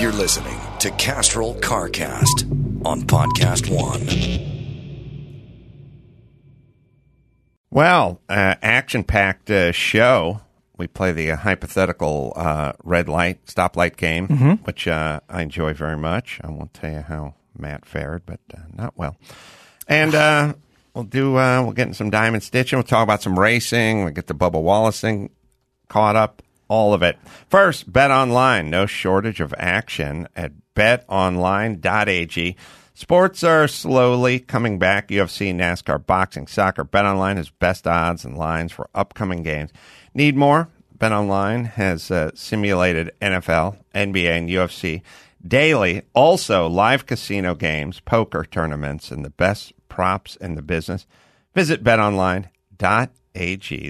You're listening to Castrol CarCast on Podcast One. Well, uh, action packed uh, show. We play the uh, hypothetical uh, red light, stoplight game, which uh, I enjoy very much. I won't tell you how Matt fared, but uh, not well. And uh, we'll do, uh, we'll get in some diamond stitching. We'll talk about some racing. We'll get the Bubba Wallace thing caught up, all of it. First, Bet Online. No shortage of action at betonline.ag. Sports are slowly coming back. UFC, NASCAR, boxing, soccer. BetOnline has best odds and lines for upcoming games. Need more? BetOnline has uh, simulated NFL, NBA, and UFC daily. Also, live casino games, poker tournaments, and the best props in the business. Visit betonline.ag.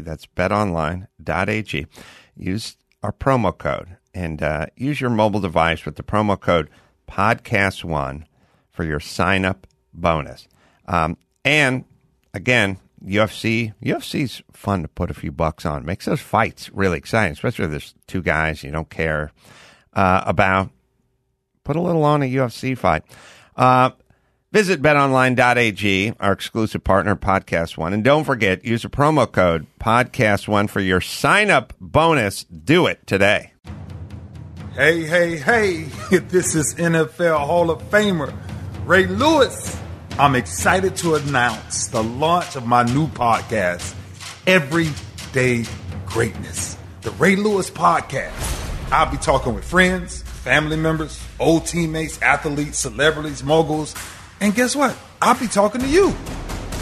That's betonline.ag. Use our promo code and uh, use your mobile device with the promo code podcast1 for your sign up bonus. Um, and again, UFC UFC's fun to put a few bucks on. Makes those fights really exciting, especially if there's two guys you don't care uh, about. Put a little on a UFC fight. Uh, visit betonline.ag, our exclusive partner, Podcast One. And don't forget, use the promo code Podcast One for your sign up bonus. Do it today. Hey, hey, hey, this is NFL Hall of Famer Ray Lewis. I'm excited to announce the launch of my new podcast, Everyday Greatness, the Ray Lewis Podcast. I'll be talking with friends, family members, old teammates, athletes, celebrities, moguls, and guess what? I'll be talking to you.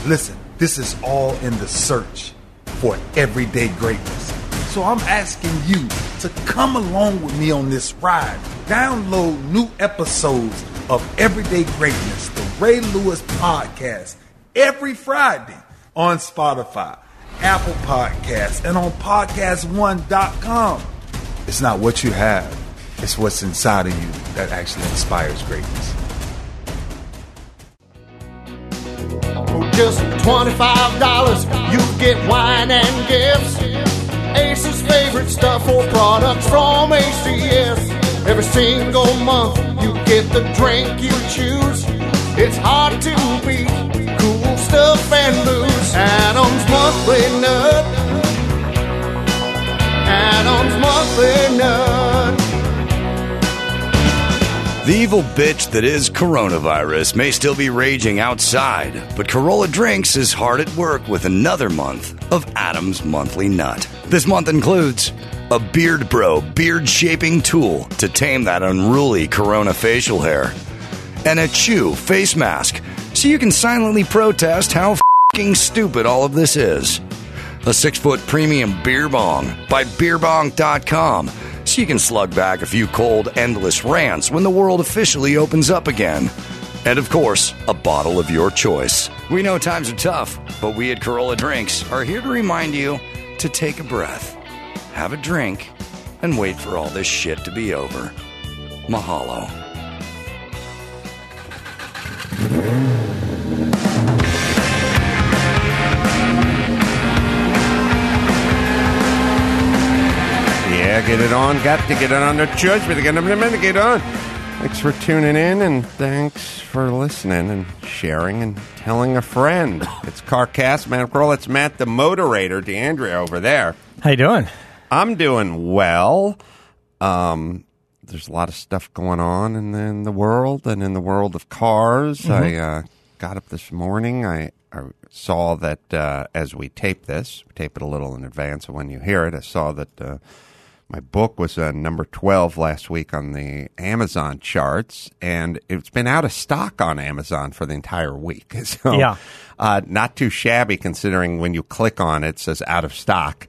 Listen, this is all in the search for everyday greatness. So I'm asking you to come along with me on this ride. Download new episodes of Everyday Greatness, the Ray Lewis podcast, every Friday on Spotify, Apple Podcasts, and on podcastone.com. It's not what you have, it's what's inside of you that actually inspires greatness. Just $25, you get wine and gifts. Ace's favorite stuff or products from ACS. Every single month, you get the drink you choose. It's hard to beat cool stuff and booze. Adam's Monthly Nut. Adam's Monthly Nut. The evil bitch that is coronavirus may still be raging outside, but Carolla Drinks is hard at work with another month of Adam's Monthly Nut. This month includes a Beard Bro beard shaping tool to tame that unruly corona facial hair, and a Chew face mask so you can silently protest how fing stupid all of this is. A six foot premium beer bong by beerbong.com so you can slug back a few cold, endless rants when the world officially opens up again. And of course, a bottle of your choice. We know times are tough, but we at Carolla Drinks are here to remind you to take a breath, have a drink, and wait for all this shit to be over. Mahalo. Yeah, get it on. Got to get it on the church, but get to get on. Thanks for tuning in and thanks for listening and sharing and telling a friend. It's CarCast, man. Girl, it's Matt the moderator, D'Andrea over there. How you doing? I'm doing well. Um, there's a lot of stuff going on in the, in the world and in the world of cars. I uh, got up this morning. I, I saw that uh, as we tape this, we tape it a little in advance of when you hear it. I saw that uh, my book was uh, number 12 last week on the Amazon charts, and it's been out of stock on Amazon for the entire week. So, Yeah. uh, not too shabby considering when you click on it, it says out of stock.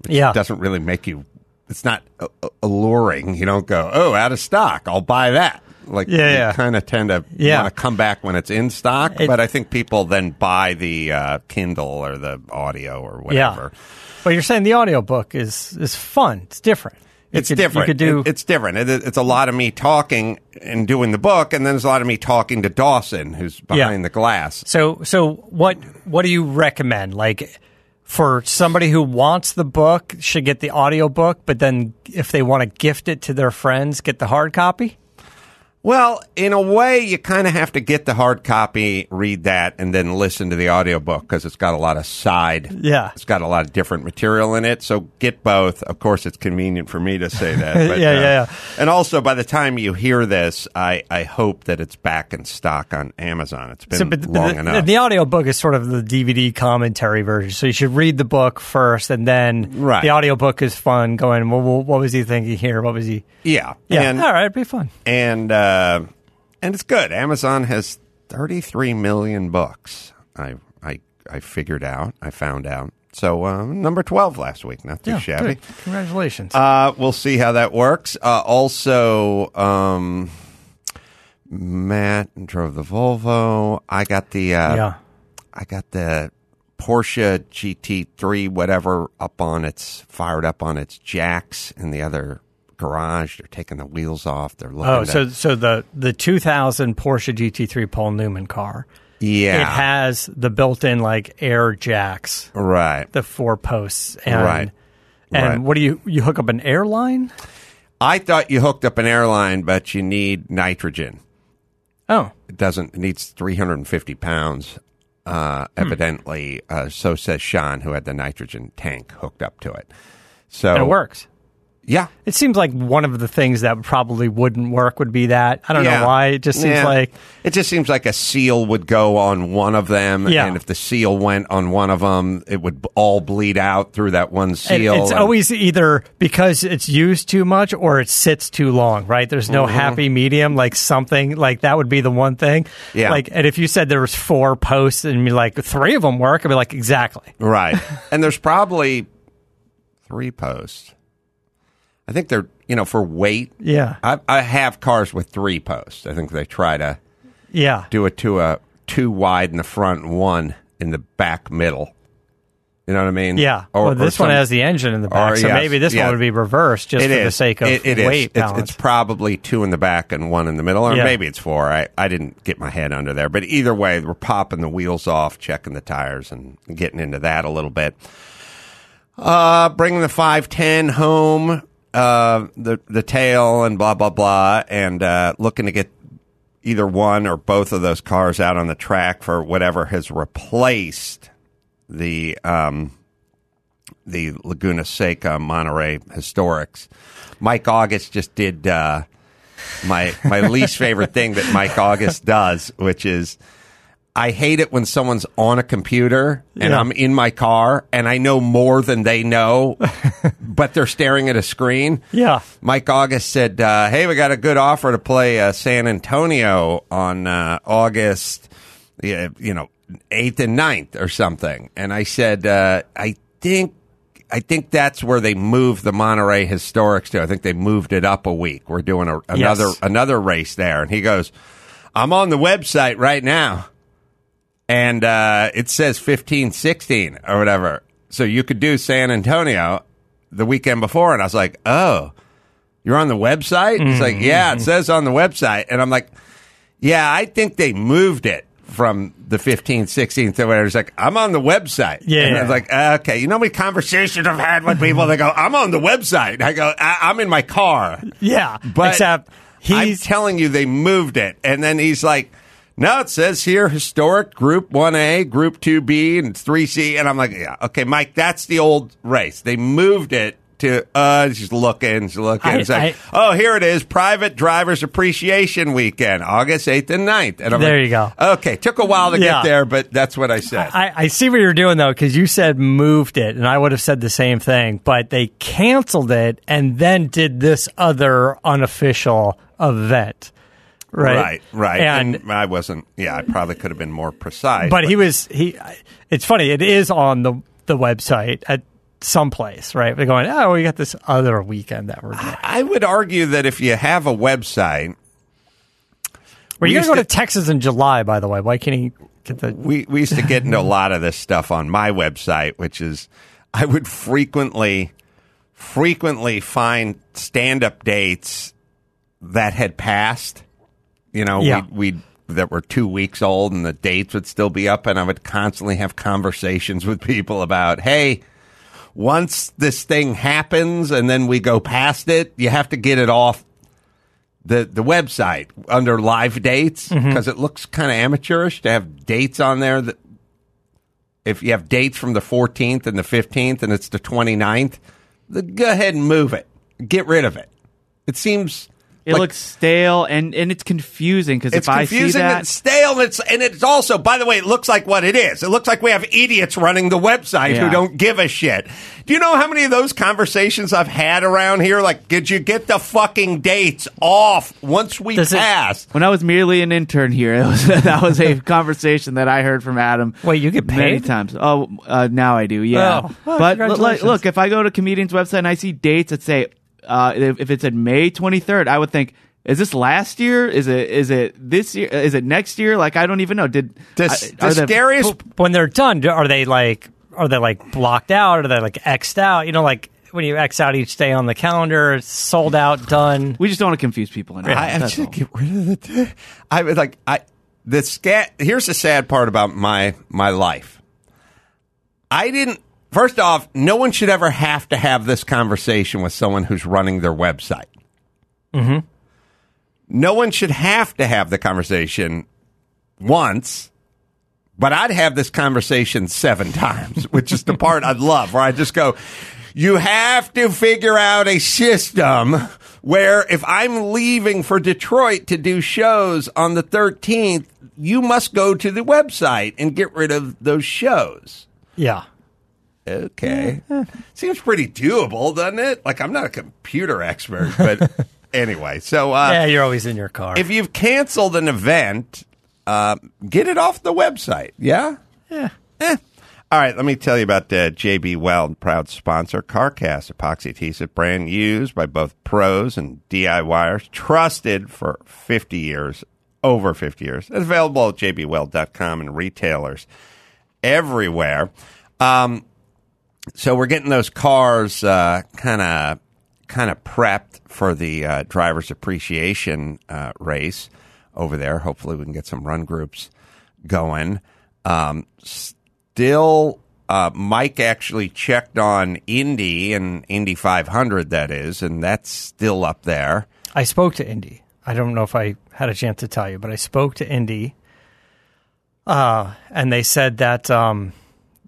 Which Yeah. doesn't really make you. It's not uh, uh, alluring. You don't go, oh, out of stock. I'll buy that. Like Yeah, you yeah. kind of tend to Yeah. want to come back when it's in stock. It- but I think people then buy the uh, Kindle or the audio or whatever. Yeah. But you're saying the audiobook is is fun. It's different. You It's could- different. You could do It- it's different. It, it's a lot of me talking and doing the book, and then there's a lot of me talking to Dawson, who's behind the glass. So so what what do you recommend? Like for somebody who wants the book should get the audiobook, but then if they want to gift it to their friends, get the hard copy? Well, in a way, you kind of have to get the hard copy, read that, and then listen to the audiobook because it's got a lot of side. Yeah. It's got a lot of different material in it. So get both. Of course, it's convenient for me to say that. But, Yeah, uh, yeah, yeah. And also, by the time you hear this, I, I hope that it's back in stock on Amazon. It's been So, but, but long the, enough. the audio book is sort of the DVD commentary version. So you should read the book first, and then Right. the audio book is fun. Going, well, well, what was he thinking here? What was he? yeah. Yeah, And, all right, it'd be fun. and uh, and it's good. Amazon has 33 million books. I I I figured out. I found out. So uh, number 12 last week. Not too Yeah, shabby. good. Congratulations. Uh, we'll see how that works. Uh, also, um, Matt drove the Volvo. I got the uh, yeah. I got the Porsche GT3, whatever, up on its fired up on its jacks and the other garage. They're taking the wheels off. They're looking. Oh, to- so so the the 2000 Porsche GT3 Paul Newman car. yeah, It has the built-in like air jacks, right. the four posts, and Right. and Right. what do you you hook up an airline? I thought you hooked up an airline, but you need nitrogen. Oh, It doesn't. It needs 350 pounds. Uh, Hmm. evidently, uh, so says Sean, who had the nitrogen tank hooked up to it. So and it works. Yeah, It seems like one of the things that probably wouldn't work would be that. I don't Yeah. know why. It just seems Yeah. like it just seems like a seal would go on one of them, Yeah. and if the seal went on one of them, it would all bleed out through that one and seal. it's and- always either because it's used too much or it sits too long, right? There's no Mm-hmm. happy medium, like something like that would be the one thing. Yeah. Like, and if you said there was four posts and be like three of them work, I'd be like, exactly. right. and there's probably three posts. I think they're you know for weight. Yeah. I, I have cars with three posts. I think they try to Yeah. do it to a two wide in the front, one in the back middle. You know what I mean? Yeah. Or- well, or this one has the engine in the back, or, so yes, maybe this yeah. one would be reversed just It for the sake of It- it is. weight It's- balance. It's, probably two in the back and one in the middle, or Yeah. maybe it's four. I, I didn't get my head under there, but either way, we're popping the wheels off, checking the tires, and getting into that a little bit. Uh, bringing the five ten home, uh, the the tail and blah blah blah, and uh, looking to get either one or both of those cars out on the track for whatever has replaced the um, the Laguna Seca Monterey Historics. Mike August just did uh, my my least favorite thing that Mike August does, which is I hate it when someone's on a computer and Yeah. I'm in my car and I know more than they know, but they're staring at a screen. yeah. Mike August said, uh, "Hey, we got a good offer to play uh, San Antonio on uh, August, you know, eighth and 9th or something." And I said, uh, "I think." I think that's where they moved the Monterey Historics to. I think they moved it up a week. We're doing a, another Yes. another race there, and he goes, "I'm on the website right now, and uh, it says 15, 16 or whatever. So you could do San Antonio the weekend before." And I was like, "Oh, you're on the website?" He's like, "Yeah, it says on the website." And I'm like, "Yeah, I think they moved it from the 15th, 16th, or whatever." He's like, "I'm on the website." Yeah. And I was like, "Uh, "Okay." You know how many conversations I've had with people? They go, "I'm on the website." I go, I- "I'm in my car." Yeah. But Except I'm he's telling you, they moved it. And then he's like, no, it says here historic group 1A, group 2B, and 3C. And I'm like, yeah, okay, Mike, that's the old race. They moved it to, uh, just looking, just looking. I- like, oh, here it is, Private Drivers Appreciation Weekend, August 8th and 9th. And I'm There like, you go. Okay, took a while to Yeah. get there, but that's what I said. I, I see what you're doing though, because you said moved it, and I would have said the same thing, but they canceled it and then did this other unofficial event. Right. right, right. And, And, I wasn't, yeah, I probably could have been more precise. but he was he. It's funny. It is on the the website at some place, right? They're going, oh, we got this other weekend that we're doing. I would argue that if you have a website, Were you used going to go to to- Texas in July? By the way, why can't he get the? we, we used to get into a lot of this stuff on my website, which is I would frequently, frequently find stand up dates that had passed. You know, Yeah. we that were two weeks old, and the dates would still be up, and I would constantly have conversations with people about, hey. Once this thing happens and then we go past it, you have to get it off the the website under live dates mm-hmm. because it looks kind of amateurish to have dates on there that if you have dates from the 14th and the 15th and it's the 29th, then go ahead and move it. Get rid of it. It seems It like- looks stale and, and it's confusing because it's if I see that, it's stale and it's and it's also by the way it looks like what it is it looks like we have idiots running the website who don't give a shit do you know how many of those conversations i've had around here like did you get the fucking dates off once we Does it- when I was merely an intern here, it was, that was a conversation that I heard from Adam. Wait, you get paid many times. Oh, uh, now I do. Yeah, Oh. Oh, but l- like, look, if I go to comedian's website and I see dates that say uh, if, if it said May twenty third, I would think. Is this last year? Is it is it this year? Is it next year? Like I don't even know. Did the, I- the are the- scariest when they're done, are they like are they like blocked out? Are they like xed out? You know, like when you x out each day on the calendar, it's sold out, done. We just don't want to confuse people. In I, I that's should all. get rid of the. I was like, I the scat. Here's the sad part about my my life. I didn't. First off, no one should ever have to have this conversation with someone who's running their website. Mm-hmm. No one should have to have the conversation once. But I'd have this conversation seven times, which is the part I'd love, where I just go, you have to figure out a system where if I'm leaving for Detroit to do shows on the 13th, you must go to the website and get rid of those shows. Yeah. Okay. Seems pretty doable, doesn't it? Like, I'm not a computer expert, but anyway. So, uh, yeah, you're always in your car. if you've canceled an event, uh, get it off the website. Yeah? yeah. Eh. All right, let me tell you about uh, JB Weld, proud sponsor. CarCast epoxy adhesive brand used by both pros and DIYers, trusted for 50 years, over 50 years. It's available at jbweld.com and retailers everywhere. Um, so we're getting those cars kind of kind of prepped for the uh, drivers appreciation uh, race over there. Hopefully, we can get some run groups going. Um, still, uh, Mike actually checked on Indy and Indy 500, that is, and that's still up there. I spoke to Indy. I don't know if I had a chance to tell you, but I spoke to Indy, uh, and they said that um,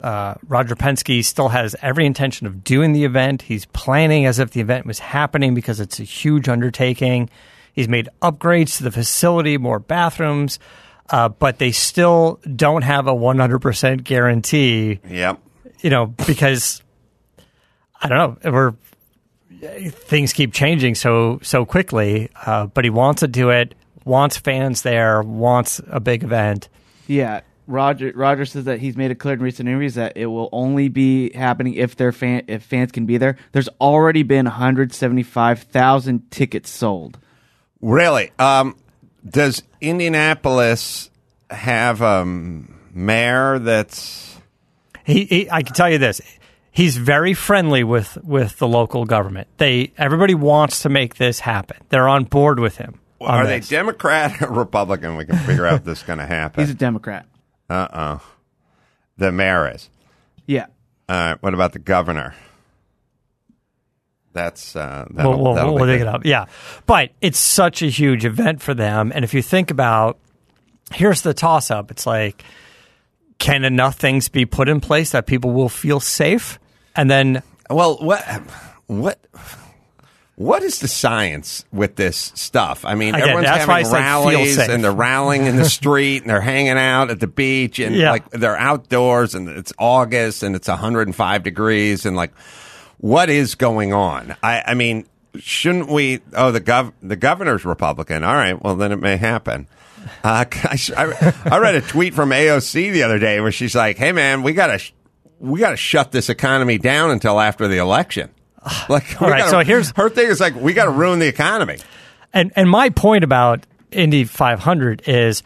uh, Roger Penske still has every intention of doing the event. He's planning as if the event was happening because it's a huge undertaking. He's made upgrades to the facility, more bathrooms, uh, but they still don't have a 100% guarantee Yep. you know, because I don't know, we're things keep changing so so quickly. Uh, but he wants to do it, wants fans there, wants a big event. Yeah, Roger. Roger says that he's made it clear in recent interviews that it will only be happening if their fan if fans can be there. There's already been 175,000 tickets sold. Really? Um, does Indianapolis have a mayor that's. He, he, I can tell you this. He's very friendly with, with the local government. They everybody wants to make this happen. They're on board with him. on Are they. Democrat or Republican? We can figure out if this is going to happen. He's a Democrat. Uh uh The mayor is. Yeah. All right. What about the governor? That's uh, we'll, that'll, we'll, that'll we'll dig good. it up. Yeah, but it's such a huge event for them. And if you think about, here's the toss up. It's like, can enough things be put in place that people will feel safe? And then Well, what what what is the science with this stuff? I mean, it. everyone's That's why I having rallies and they're rallying in the street and they're hanging out at the beach and Yeah. like they're outdoors and it's August and it's 105 degrees and like what is going on? I, I mean, shouldn't we? Oh, the gov the governor's Republican. All right, well then it may happen. Uh, I, I, I read a tweet from AOC the other day where she's like, "Hey man, we gotta we gotta shut this economy down until after the election." Like, All right, gotta- so here's- her thing is like, we got to ruin the economy. And and my point about Indy 500 is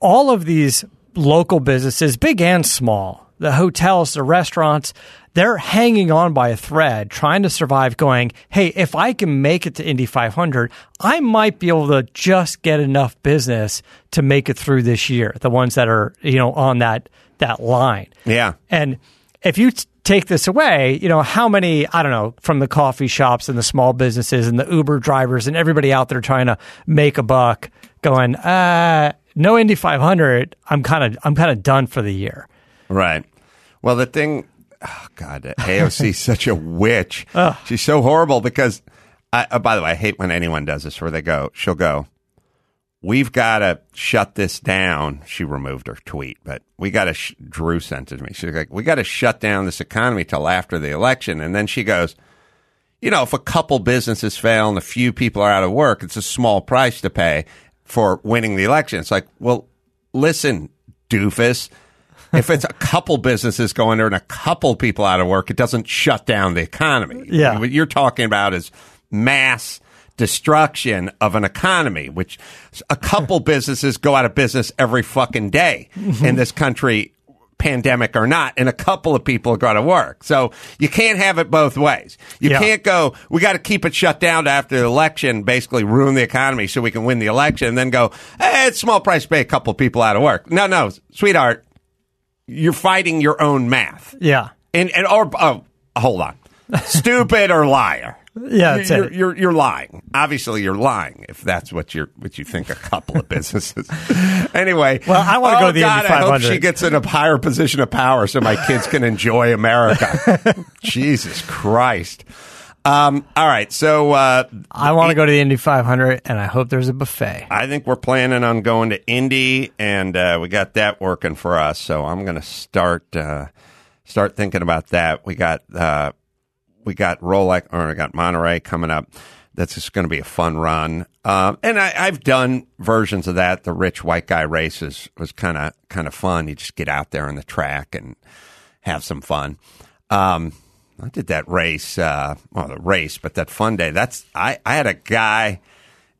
all of these local businesses, big and small, the hotels, the restaurants, they're hanging on by a thread, trying to survive. Going, hey, if I can make it to Indy 500, I might be able to just get enough business to make it through this year. The ones that are you know on that that line. Yeah. And if you take this away, you know, how many, I don't know, from the coffee shops and the small businesses and the Uber drivers and everybody out there trying to make a buck going, uh, no Indy 500, I'm kind of I'm kind of done for the year. Right. Well, the thing, oh God, AOC is such a witch. She's so horrible because, I, oh, by the way, I hate when anyone does this where they go, she'll go, we've got to shut this down. She removed her tweet, but we got to, sh- Drew sent it to me. She's like, we got to shut down this economy till after the election. And then she goes, you know, if a couple businesses fail and a few people are out of work, it's a small price to pay for winning the election. It's like, well, listen, doofus. If it's a couple businesses going under and a couple people out of work, it doesn't shut down the economy. Yeah. What you're talking about is mass destruction of an economy, which a couple businesses go out of business every fucking day in this country, pandemic or not, and a couple of people go to work. So you can't have it both ways. You Yeah. can't go, we got to keep it shut down after the election, basically ruin the economy so we can win the election, and then go, eh, it's small price to pay a couple of people out of work. No, no, sweetheart, you're fighting your own math. Yeah. And, and or, oh, hold on. Stupid or liar. Yeah, that's you're, it. you're you're lying. Obviously, you're lying if that's what you're what you think a couple of businesses. anyway, Well, I wanna go oh, to the God, Indy I hope 500. she gets in a higher position of power so my kids can enjoy America. Jesus Christ! Um, all right, so uh, I want to go to the Indy 500 and I hope there's a buffet. I think we're planning on going to Indy, and uh, we got that working for us. So I'm going to start uh, start thinking about that. We got uh, we got Rolex, or we got Monterey coming up. That's just going to be a fun run. Um, and I, I've done versions of that. The rich white guy races was kind of kind of fun. You just get out there on the track and have some fun. Um, I did that race, uh, well, the race, but that fun day. That's I, I had a guy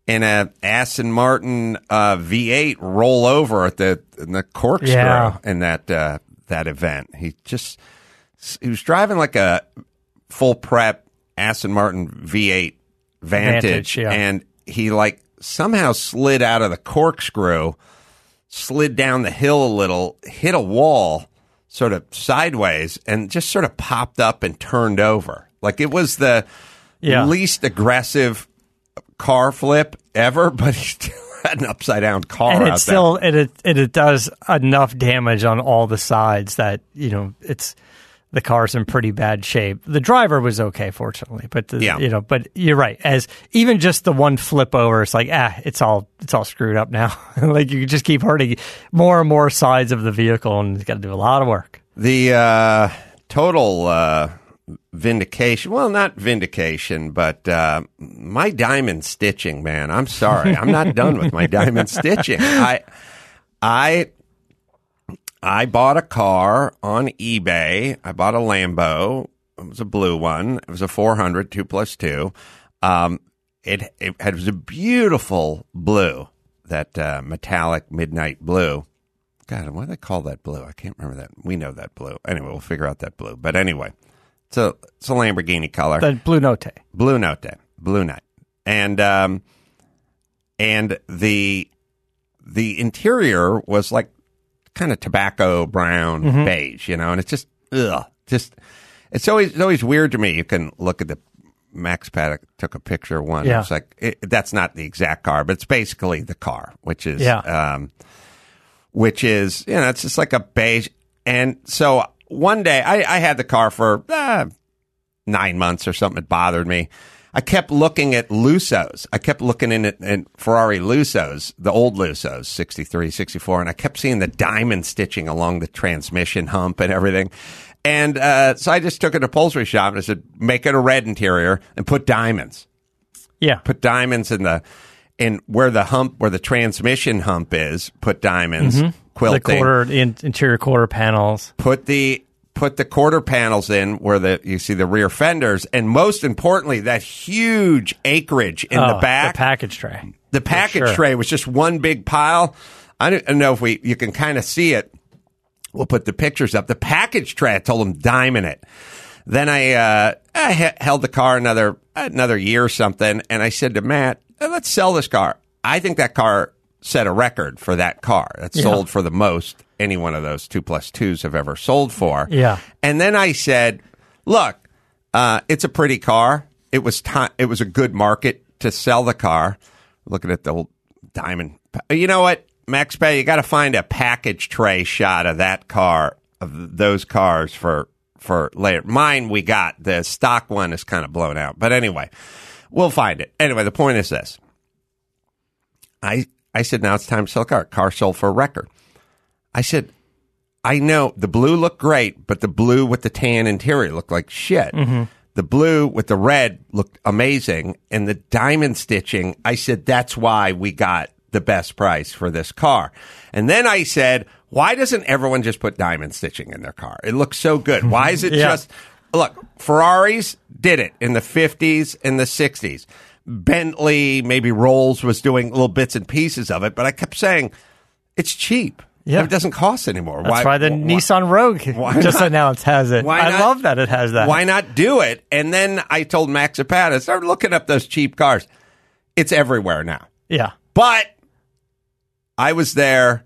in a Aston Martin uh, V8 roll over at the in the corkscrew Yeah. in that uh, that event. He just he was driving like a full prep Aston Martin V8 Vantage, Vantage, yeah. and he like somehow slid out of the corkscrew, slid down the hill a little, hit a wall, sort of sideways, and just sort of popped up and turned over. Like it was the Yeah. least aggressive car flip ever, but he still had an upside down car and it still it, it it it does enough damage on all the sides that you know it's the car's in pretty bad shape. The driver was okay, fortunately, but the, Yeah. you know, but you're right. As even just the one flip over, it's like ah, it's all it's all screwed up now. like you just keep hurting more and more sides of the vehicle, and it's got to do a lot of work. The uh, total uh, vindication. Well, not vindication, but uh, my diamond stitching, man. I'm sorry, I'm not done with my diamond stitching. I, I, I bought a car on eBay. I bought a Lambo. It was a blue one. It was a 400, two plus two. Um, it, it, it was a beautiful blue, that uh, metallic midnight blue. God, why do they call that blue? I can't remember that. We know that blue. Anyway, we'll figure out that blue. But anyway, it's a it's a Lamborghini color, The Blue Note. blue note, blue night, and um, and the the interior was like kind of tobacco brown beige, you know, and it's just ugh, just it's always it's always weird to me. You can look at the Max Paddock took a picture of one. Yeah. It's like it, that's not the exact car, but it's basically the car, which is Yeah. um, which is you know it's just like a beige. And so one day I, I had the car for uh, nine months or something. It bothered me. I kept looking at Lussos. I kept looking in at, at Ferrari Lussos, the old Lussos, 63, 64, and I kept seeing the diamond stitching along the transmission hump and everything. And uh, so I just took it to upholstery shop and I said, make it a red interior and put diamonds Yeah, put diamonds in the in where the hump where the transmission hump is put diamonds the quilting quarter the in- interior quarter panels. put the put the quarter panels in where the you see the rear fenders and most importantly that huge acreage in the Oh, back the package tray. the package sure. tray was just one big pile. I don't know if we you can kind of see it. We'll put the pictures up. The package tray. I told him diamond it. Then I uh, I held the car another another year or something, and I said to Matt, "Uh, "Let's sell this car." I think that car set a record for that car. That Yeah. sold for the most any one of those two plus twos have ever sold for. Yeah. And then I said, "Look, uh, it's a pretty car. It was time. It was a good market to sell the car. Looking at the old diamond. You know what, Max Pay? You got to find a package tray shot of that car, of those cars for for later. Mine we got the stock one is kind of blown out, but anyway, we'll find it. Anyway, the point is this. I I said now it's time to sell a car. Car sold for a record. I said, I know the blue looked great, but the blue with the tan interior looked like shit. Mm-hmm. The blue with the red looked amazing, and the diamond stitching. I said that's why we got the best price for this car. And then I said, why doesn't everyone just put diamond stitching in their car? It looks so good. Why is it Yeah. just look? Ferraris did it in the fifties and the sixties. Bentley, maybe Rolls was doing little bits and pieces of it, but I kept saying it's cheap. Yeah. It doesn't cost anymore. That's why, the why- Nissan Rogue why just not? announced has it. Why I not? love that it has that. Why not do it? And then I told Max Zapata, start looking up those cheap cars. It's everywhere now. Yeah. But I was there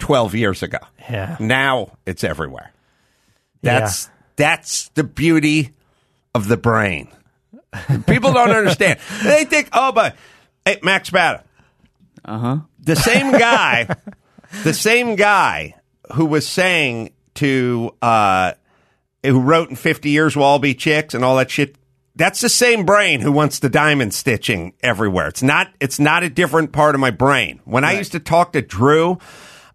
12 years ago. Yeah. Now it's everywhere. That's that's the beauty of the brain. People don't understand. They think, oh, but hey, Max Bata, Uh huh. the same guy, the same guy who was saying to, uh, who wrote in 50 years we'll all be chicks and all that shit. That's the same brain who wants the diamond stitching everywhere. It's not, it's not a different part of my brain. When I used to talk to Drew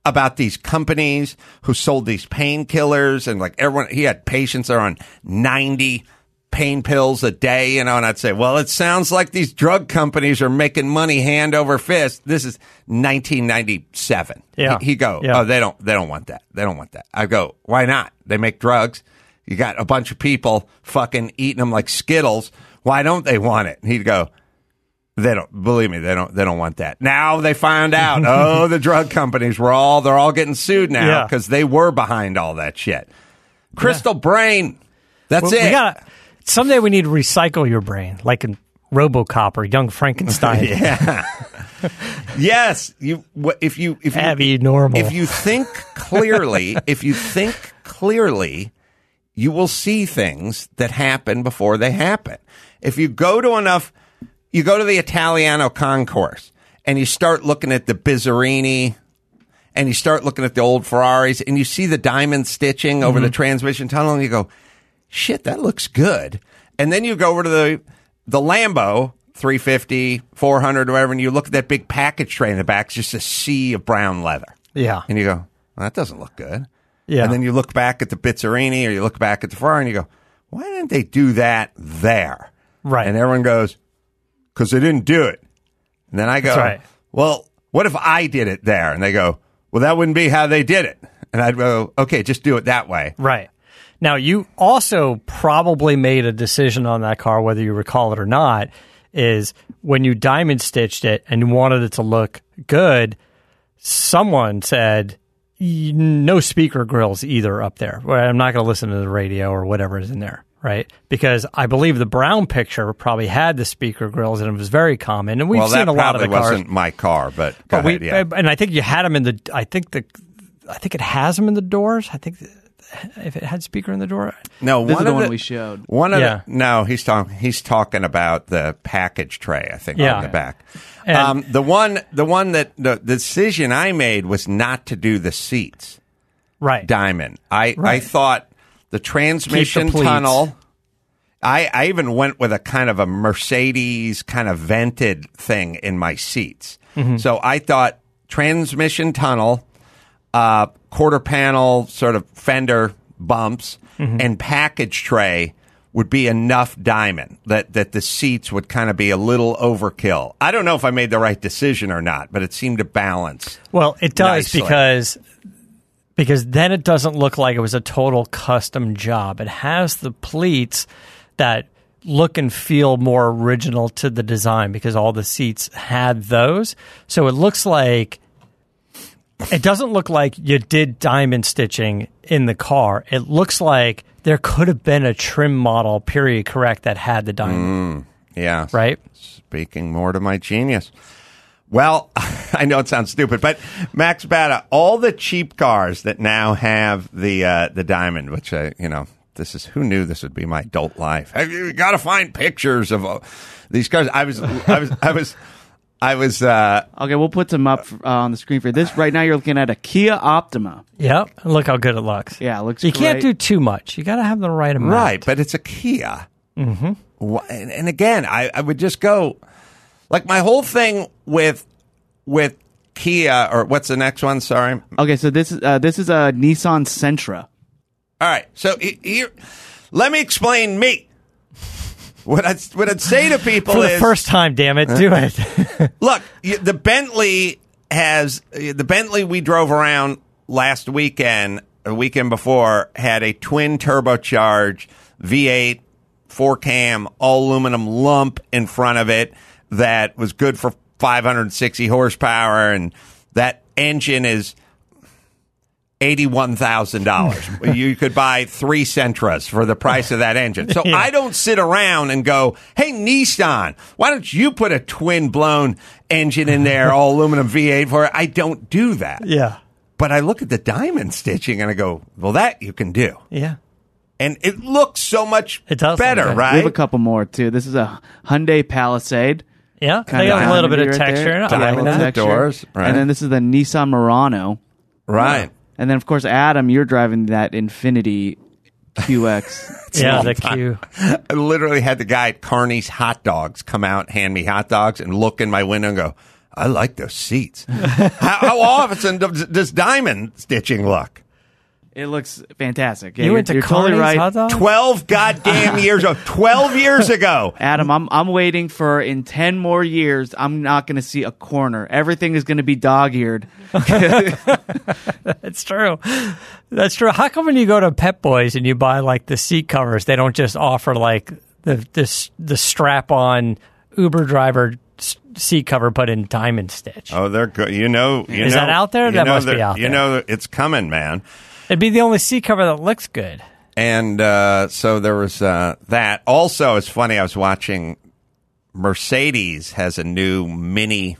about these companies who sold these painkillers and like everyone, he had patients that are on 90 pain pills a day, you know, and I'd say, well, it sounds like these drug companies are making money hand over fist. This is 1997. Yeah. He, he go, Yeah. oh, they don't, they don't want that. They don't want that. I go, why not? They make drugs. You got a bunch of people fucking eating them like Skittles. Why don't they want it? And he'd go, they don't believe me. They don't. They don't want that. Now they found out. oh, the drug companies were all. They're all getting sued now Yeah. because they were behind all that shit. Crystal Brain. That's Well, it. We gotta, someday we need to recycle your brain, like in RoboCop or Young Frankenstein. yeah. yes. You. If you. If you. Abby normal. If you think clearly. if you think clearly, you will see things that happen before they happen. If you go to enough, you go to the Italiano concourse and you start looking at the Bizzarini and you start looking at the old Ferraris and you see the diamond stitching over the mm-hmm. transmission tunnel and you go, shit, that looks good. And then you go over to the, the Lambo 350, 400, whatever, and you look at that big package tray in the back, it's just a sea of brown leather. yeah. And you go, well, that doesn't look good. Yeah. And then you look back at the Bizzarini or you look back at the Ferrari and you go, why didn't they do that there? Right. And everyone goes, because they didn't do it. And then I go, right. well, what if I did it there? And they go, well, that wouldn't be how they did it. And I'd go, okay, just do it that way. Right. Now, you also probably made a decision on that car, whether you recall it or not, is when you diamond stitched it and you wanted it to look good, someone said, no speaker grills either up there. I'm not going to listen to the radio or whatever is in there, right? Because I believe the brown picture probably had the speaker grills and it was very common. And we've well, seen a lot of the cars. wasn't my car, but But we, yeah. and I think you had them in the. I think the, I think it has them in the doors. I think if it had speaker in the door, No, This one is the of one the, we showed. One of Yeah. the, no, he's talking. He's talking about the package tray. I think Yeah. on the back. And- um, the one, the one that the, the decision I made was not to do the seats. right? Diamond. I I thought the transmission pleats. tunnel. I I even went with a kind of a Mercedes kind of vented thing in my seats. Mm-hmm. So I thought transmission tunnel, uh, quarter panel sort of fender bumps, Mm-hmm. and package tray would be enough diamond that that the seats would kind of be a little overkill. I don't know if I made the right decision or not, but it seemed to balance. Well, it does Nicely. because because then it doesn't look like it was a total custom job. It has the pleats that look and feel more original to the design because all the seats had those. So it looks like it doesn't look like you did diamond stitching in the car. It looks like there could have been a trim model, period correct, that had the diamond, Yeah, right? Speaking more to my genius. Well, I know it sounds stupid, but Max Bata, all the cheap cars that now have the uh, the diamond, which I, you know, this is who knew this would be my adult life. Have you got to find pictures of uh, these cars? I was, I was, I was, I was. Uh, Okay, we'll put some up uh, on the screen for you. this. Right now, you're looking at a Kia Optima. Yep. Look how good it looks. Yeah, it looks You can't do too much. You got to have the right amount. Right, but it's a Kia. Mm-hmm. And, and again, I, I would just go like my whole thing with with Kia or what's the next one? Sorry. Okay, so this is uh, this is a Nissan Sentra. All right, so he- here, let me explain me. What I'd, what I'd say to people For the is, first time, damn it, do it. look, the Bentley has the Bentley we drove around last weekend, a weekend before, had a twin turbocharged V8 four cam all aluminum lump in front of it that was good for 560 horsepower, and that engine is eighty-one thousand dollars. you could buy three Sentras for the price of that engine. So Yeah. I don't sit around and go, "Hey Nissan, why don't you put a twin-blown engine in there, all aluminum V8 for it?" I don't do that. yeah. But I look at the diamond stitching and I go, "Well, that you can do," Yeah. and it looks so much It does better, good. right? We have a couple more too. This is a Hyundai Palisade. Yeah. Kinda They got a little bit of right texture there. in Diamond like in that. it. doors, right. And then this is the Nissan Murano. right. And then of course Adam, you're driving that Infiniti QX. Yeah, the time. Q. I literally had the guy at Carney's Hot Dogs come out, hand me hot dogs, and look in my window and go, I like those seats. how, how often does, does diamond stitching look? It looks fantastic. Yeah, You went to you're totally Carney's right. hot dog? 12 goddamn years ago. 12 years ago. Adam, I'm I'm waiting for in ten more years. I'm not going to see a corner. Everything is going to be dog eared. That's true. That's true. How come when you go to Pep Boys and you buy like the seat covers, they don't just offer like the this the strap on Uber driver seat cover put in diamond stitch? Oh, they're good. You know, you Is know, that out there? That must be that- out You there. know, it's coming, man. It'd be the only seat cover that looks good. And uh, so there was uh, that. Also, it's funny. I was watching. Mercedes has a new mini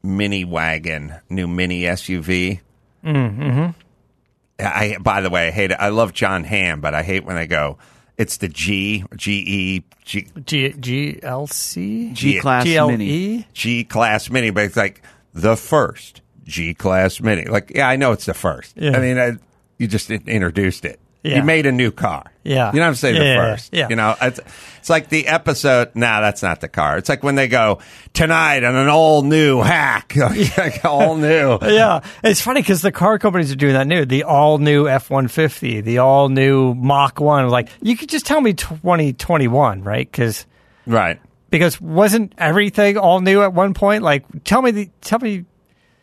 mini wagon, new mini SUV. Mm-hmm. I by the way, I hate it. I love Jon Hamm, but I hate when they go. It's the G G E G G GLC G class GLE. mini. G class mini, but it's like the first G class mini. Like, yeah, I know it's the first. Yeah. I mean, I, you just introduced it. Yeah. You made a new car. Yeah. You know what I'm saying? Yeah, the yeah, first. yeah. You know, it's, it's like the episode. Nah, that's not the car. It's like when they go tonight on an all new hack. Like, all new. Yeah, it's funny because the car companies are doing that new. The all new F one fifty, the all new Mach one. Like you could just tell me twenty twenty one, right? Because Right. because wasn't everything all new at one point? Like tell me the tell me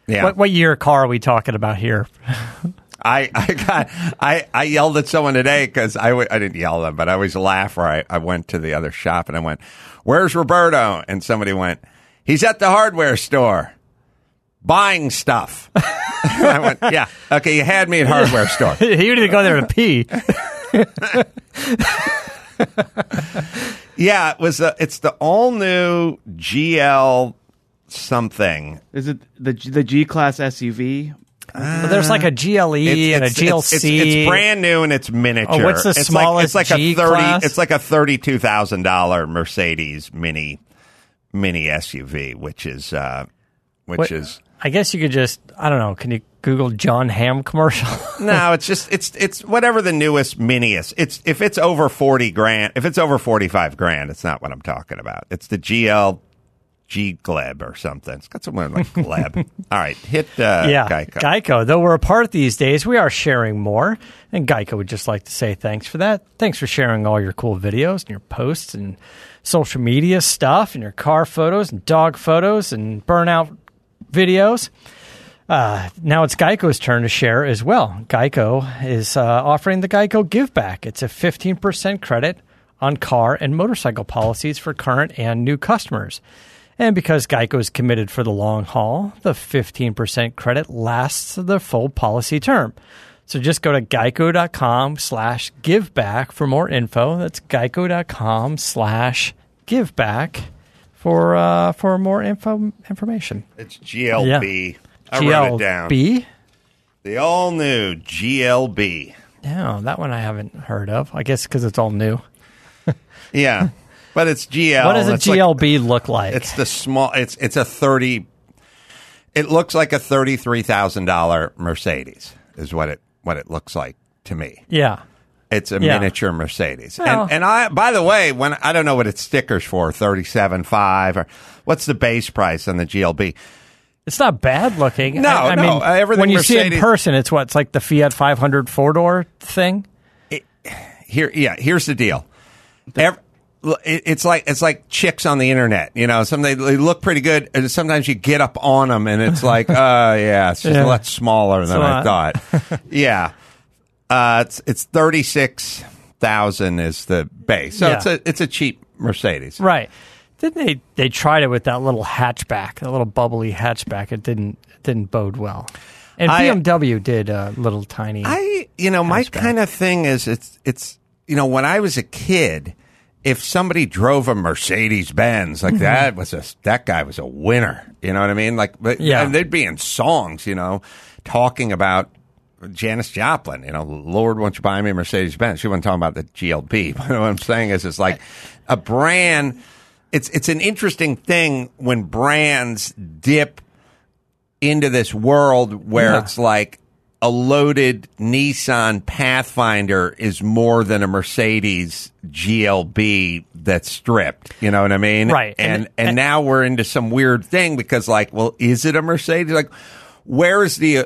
Yeah. what what year car are we talking about here? I, I got I, I yelled at someone today because I, w- I didn't yell at them, but I always laugh. Where I, I went to the other shop and I went, "Where's Roberto?" And somebody went, "He's at the hardware store buying stuff." I went, "Yeah, okay, you had me at hardware store." you need to go there to pee. Yeah, it was. A, it's the all new GL something. Is it the the G class SUV? But there's like a GLE and a GLC. It's, it's, it's brand new and it's miniature. Oh, what's the it's smallest like, it's like G a thirty. class? It's like a thirty-two thousand dollar Mercedes mini mini SUV, which is uh, which What- is I guess you could just I don't know. Can you Google Jon Hamm commercial? no. It's just it's it's whatever the newest mini is. It's if it's over forty grand. If it's over forty-five grand, it's not what I'm talking about. It's the GL. G Gleb or something. It's got somewhere like Gleb. All right, hit uh, yeah, Geico. Though we're apart these days, we are sharing more, and Geico would just like to say thanks for that. Thanks for sharing all your cool videos and your posts and social media stuff, and your car photos and dog photos and burnout videos. Uh, now it's Geico's turn to share as well. Geico is uh, offering the Geico Give Back. It's a 15% credit on car and motorcycle policies for current and new customers. And because Geico is committed for the long haul, the 15% credit lasts the full policy term. So just go to geico.com slash giveback for more info. That's geico.com slash giveback for uh, for more info information. It's GLB. I wrote it down. GLB. The all new GLB. Yeah, that one I haven't heard of. I guess because it's all new. Yeah, but it's GL. what does a It's like- GLB look like? it's the small. It's it's a thirty. It looks like a thirty three thousand dollar Mercedes. Is what it what it looks like to me. yeah. It's a Yeah. miniature Mercedes. Well- and and I by the way, when I don't know what its stickers for, thirty seven five or what's the base price on the GLB? It's not bad looking. No, I, I no, mean, everything when you see it in person, it's what it's like the Fiat 500 four door thing. Here yeah, here's the deal. Ev- it- it's like it's like chicks on the internet, you know. Some they, they look pretty good, and sometimes you get up on them, and it's like, uh, yeah, it's just Yeah. a lot smaller than I lot. thought. yeah, uh, it's it's thirty six thousand is the base, so Yeah. it's a it's a cheap Mercedes. Right. Didn't they? They tried it with that little hatchback, that little bubbly hatchback. It didn't it didn't bode well. And I- BMW did a little tiny. I, you know, my kind of thing is it's it's you know when I was a kid, if somebody drove a Mercedes Benz Mm-hmm. like that was a that guy was a winner. You know what I mean? Like, but Yeah. and they'd be in songs, you know, talking about. Janis Joplin, you know, Lord, won't you buy me a Mercedes Benz? She wasn't talking about the GLB. But what I'm saying is, it's like a brand. It's it's an interesting thing when brands dip into this world where Yeah. it's like a loaded Nissan Pathfinder is more than a Mercedes GLB that's stripped. You know what I mean? Right. And And- and, and- now we're into some weird thing because like, well, is it a Mercedes? Like, where's the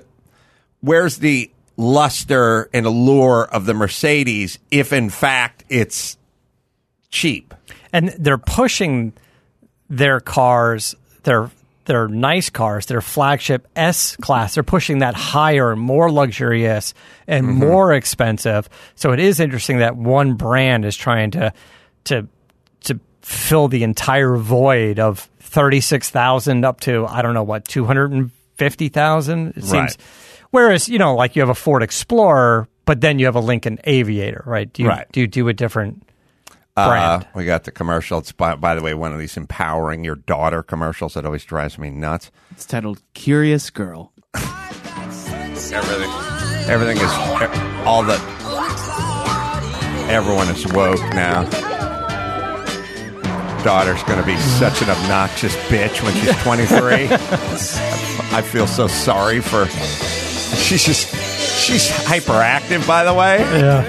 where's the luster and allure of the Mercedes if in fact it's cheap? and they're pushing their cars, their their nice cars, their flagship S class. They're pushing that higher, more luxurious, and Mm-hmm. more expensive. So it is interesting that one brand is trying to to to fill the entire void of thirty six thousand up to I don't know what two hundred and fifty thousand. It seems. Right. Whereas you know, like you have a Ford Explorer, but then you have a Lincoln Aviator, right? Do you Right. do you do a different brand? Uh, we got the commercial. It's by, by the way one of these empowering your daughter commercials that always drives me nuts. It's titled "Curious Girl." Everything, everything is all the. Everyone is woke now. Daughter's going to be such an obnoxious bitch when she's 23. I feel so sorry for. She's just. She's hyperactive, by the way. yeah.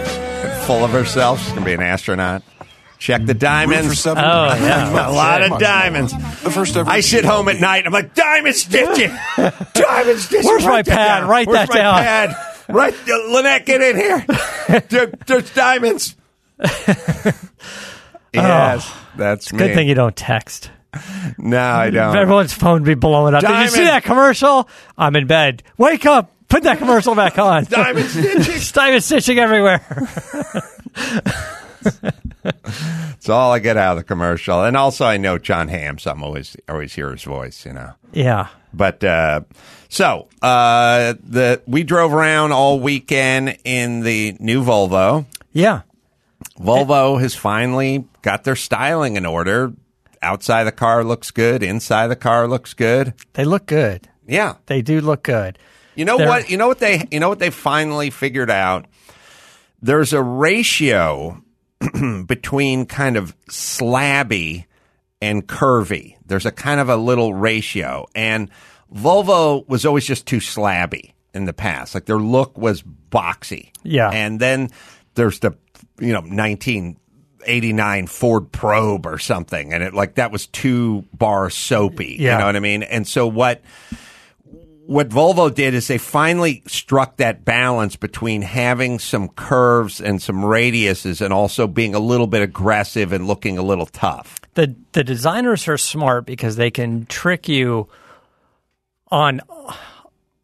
Full of herself. She's going to be an astronaut. Check the Root for diamonds. seven. Oh, yeah. A lot of diamonds. The first ever. I sit home at night. I'm like, diamond stitching, diamond stitching. Where's my pad? Write that down. Write Where's that my down. Pad? Right, uh, Lynette, get in here. there, there's diamonds. yes, that's me. Good thing you don't text. no, I don't. Everyone's phone would be blowing up. Did you see that commercial? I'm in bed. Wake up. Put that commercial back on. Diamond stitching. Diamond stitching everywhere. It's all I get out of the commercial, and also I know Jon Hamm, so I'm always always hear his voice. You know. Yeah. But uh, so uh, the we drove around all weekend in the new Volvo. Yeah. Volvo has finally got their styling in order. Outside the car looks good. Inside the car looks good. They look good. Yeah. They do look good. You know They're- what? You know what they you know what they finally figured out? There's a ratio between kind of slabby and curvy. There's a kind of a little ratio. And Volvo was always just too slabby in the past. Like their look was boxy. Yeah. And then there's the you know 1989 Ford Probe or something and it like that was too bar soapy. Yeah. You know what I mean? And so what what Volvo did is they finally struck that balance between having some curves and some radiuses and also being a little bit aggressive and looking a little tough. The the designers are smart because they can trick you on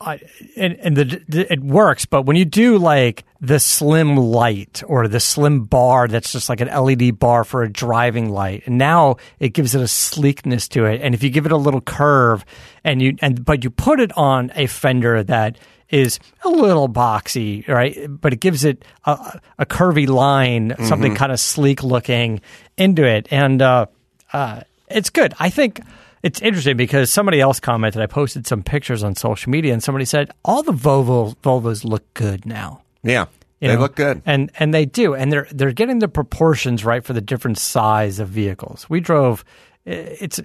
I and, and the, the it works, but when you do like the slim light or the slim bar that's just like an LED bar for a driving light, and now it gives it a sleekness to it. And if you give it a little curve, and you and but you put it on a fender that is a little boxy, right? But it gives it a, a curvy line, something kind of sleek looking into it, and uh, uh, it's good. I think it's interesting because somebody else commented. I posted some pictures on social media, and somebody said all the Volvo Volvos look good now. Yeah, You they know? look good. and and they do, and they're they're getting the proportions right for the different size of vehicles. We drove, it's,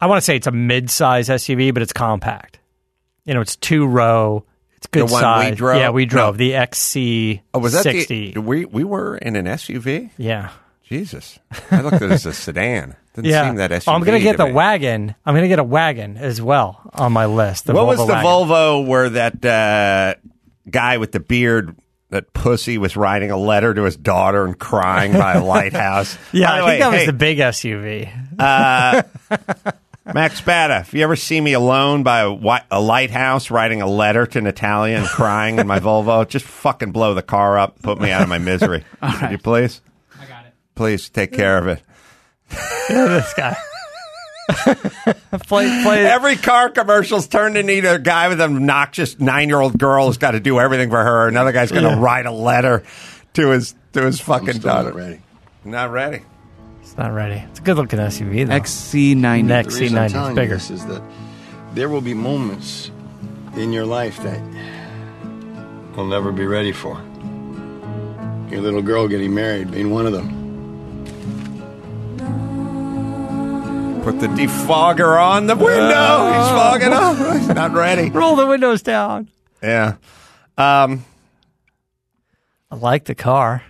I want to say it's a mid-size SUV, but it's compact. You know, it's two row. It's good The one we size. drove? Yeah, we drove No. the XC Oh, was that sixty. the we we were in an SUV? yeah. Jesus, I looked at it as a sedan. Didn't Yeah, seem that SUV. Oh, I'm gonna get to the me. wagon. I'm gonna get a wagon as well on my list. The What was the wagon. Volvo where that uh, guy with the beard, that pussy, was writing a letter to his daughter and crying by a lighthouse? Yeah, By I the think way, that was hey, the big SUV. Max Spada. If you ever see me alone by a, a lighthouse writing a letter to Natalia and crying in my Volvo, just fucking blow the car up, put me out of my misery. Would you please? I got it. Please take care of it. This guy. play, play. Every car commercial's turned into either a guy with an obnoxious nine year old girl who's got to do everything for her. Another guy's going to Yeah. write a letter to his to his fucking Still daughter. not ready. Not ready. It's not ready. It's a good looking SUV though. XC90. The XC90 is bigger. this is that there will be moments in your life that you'll never be ready for. Your little girl getting married being one of them. Put the defogger on the window. He's fogging up. He's not ready. Roll the windows down. Yeah. Um, I like the car.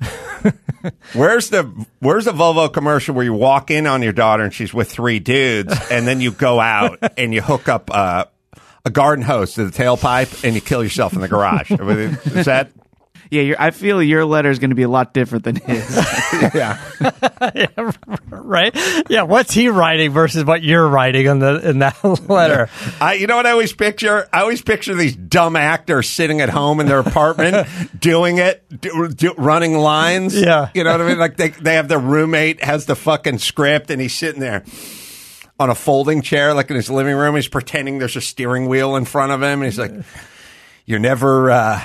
where's the Where's the Volvo commercial where you walk in on your daughter and she's with three dudes, and then you go out and you hook up uh, a garden hose to the tailpipe and you kill yourself in the garage? Is that? Yeah, your, I feel your letter is going to be a lot different than his. Yeah. Right? Yeah. What's he writing versus what you're writing on the in that letter? I, you know what I always picture? I always picture these dumb actors sitting at home in their apartment doing it, do, do, running lines. Yeah. You know what I mean? Like they, they have their roommate has the fucking script and he's sitting there on a folding chair, like in his living room. He's pretending there's a steering wheel in front of him. And he's like, you're never, uh,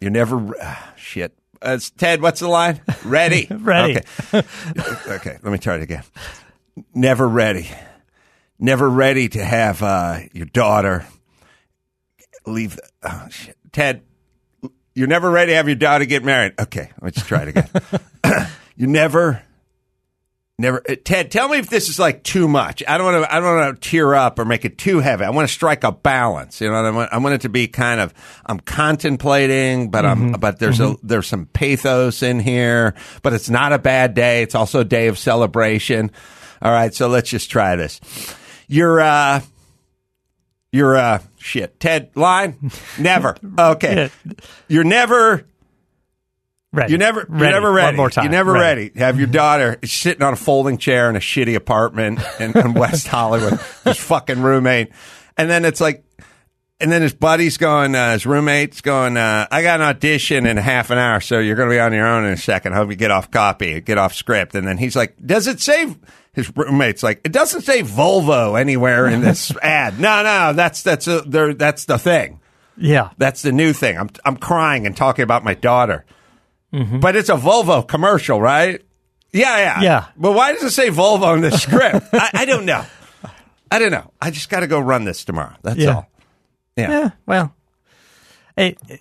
you're never, uh, shit. Uh, Ted, what's the line? Ready. Ready. Okay. okay. Let me try it again. Never ready never ready to have uh, your daughter leave. Oh, shit. Ted, you're never ready to have your daughter get married. Okay, let's try it again. you never, never. uh, Ted, tell me if this is like too much. I don't want to. I don't want to tear up or make it too heavy. I want to strike a balance. You know what I want? I want it to be kind of. I'm contemplating, but I'm. But there's a there's some pathos in here. But it's not a bad day. It's also a day of celebration. All right, so let's just try this. You're uh you're uh shit. Ted line? Never. Okay. You're never Ready. you're never ready. you're never ready. One more time. You're never ready. Have your daughter sitting on a folding chair in a shitty apartment in, in West Hollywood, his fucking roommate. And then it's like and then his buddy's going, uh, his roommate's going, uh, I got an audition in half an hour, so you're going to be on your own in a second. Hope you get off copy, get off script. And then he's like, Does it say, his roommate's like, It doesn't say Volvo anywhere in this ad. No, no, that's, that's, a, there, that's the thing. Yeah. That's the new thing. I'm, I'm crying and talking about my daughter. But it's a Volvo commercial, right? Yeah, yeah. Yeah. But why does it say Volvo in the script? I, I don't know. I don't know. I just got to go run this tomorrow. That's Yeah. all. Yeah. Yeah, well, it, it,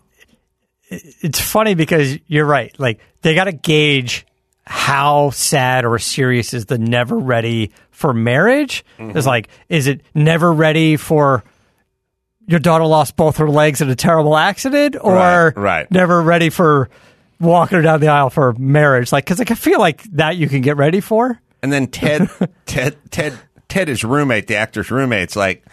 it's funny because you're right. Like they got to gauge how sad or serious is the never ready for marriage. Mm-hmm. It's like, is it never ready for your daughter lost both her legs in a terrible accident, or Right, right. never ready for walking her down the aisle for marriage? Like, because like, I feel like that you can get ready for. And then Ted, Ted, Ted, Ted, his roommate, the actor's roommate's like,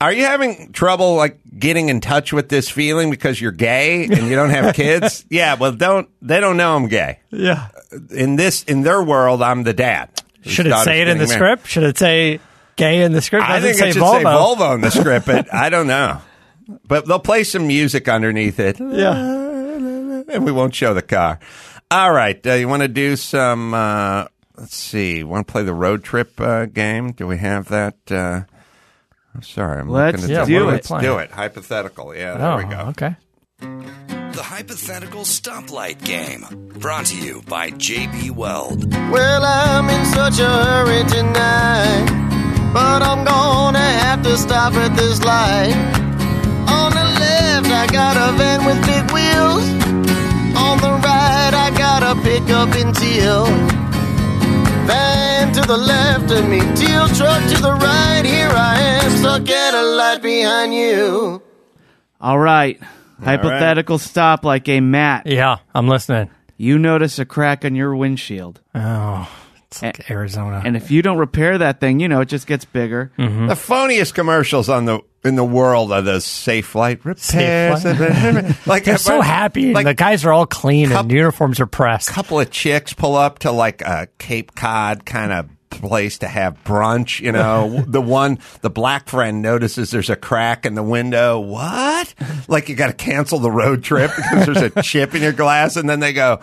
are you having trouble like getting in touch with this feeling because you're gay and you don't have kids? yeah, well, don't they don't know I'm gay. Yeah. In this in their world, I'm the dad. Should it say it in the married. script? Should it say gay in the script? I think say it should Volvo? say Volvo in the script, but I don't know. But they'll play some music underneath it. Yeah. and we won't show the car. All right, uh, you want to do some? Uh, let's see. Want to play the road trip uh, game? Do we have that? Uh, I'm sorry, I'm Let's looking at do the- it. Let's do it. Hypothetical. Yeah, there Oh, we go. okay. The hypothetical stoplight game. Brought to you by JB Weld. Well, I'm in such a hurry tonight. but I'm gonna have to stop at this light. On the left, I got a van with big wheels. On the right, I got a pickup in teal. Van to the left of me, teal truck to the right. Here I am, stuck at a light behind you. All right. Hypothetical stoplight game, Matt. Yeah, I'm listening. You notice a crack on your windshield. Oh, it's like Arizona. And if you don't repair that thing, you know, it just gets bigger. Mm-hmm. The phoniest commercials on the in the world are those Safelite repairs. Safe like They're so happy. Like the guys are all clean Cup- and uniforms are pressed. A couple of chicks pull up to like a Cape Cod kind of place to have brunch. You know, the one the black friend notices there's a crack in the window. What? Like you got to cancel the road trip because there's a chip in your glass, and then they go,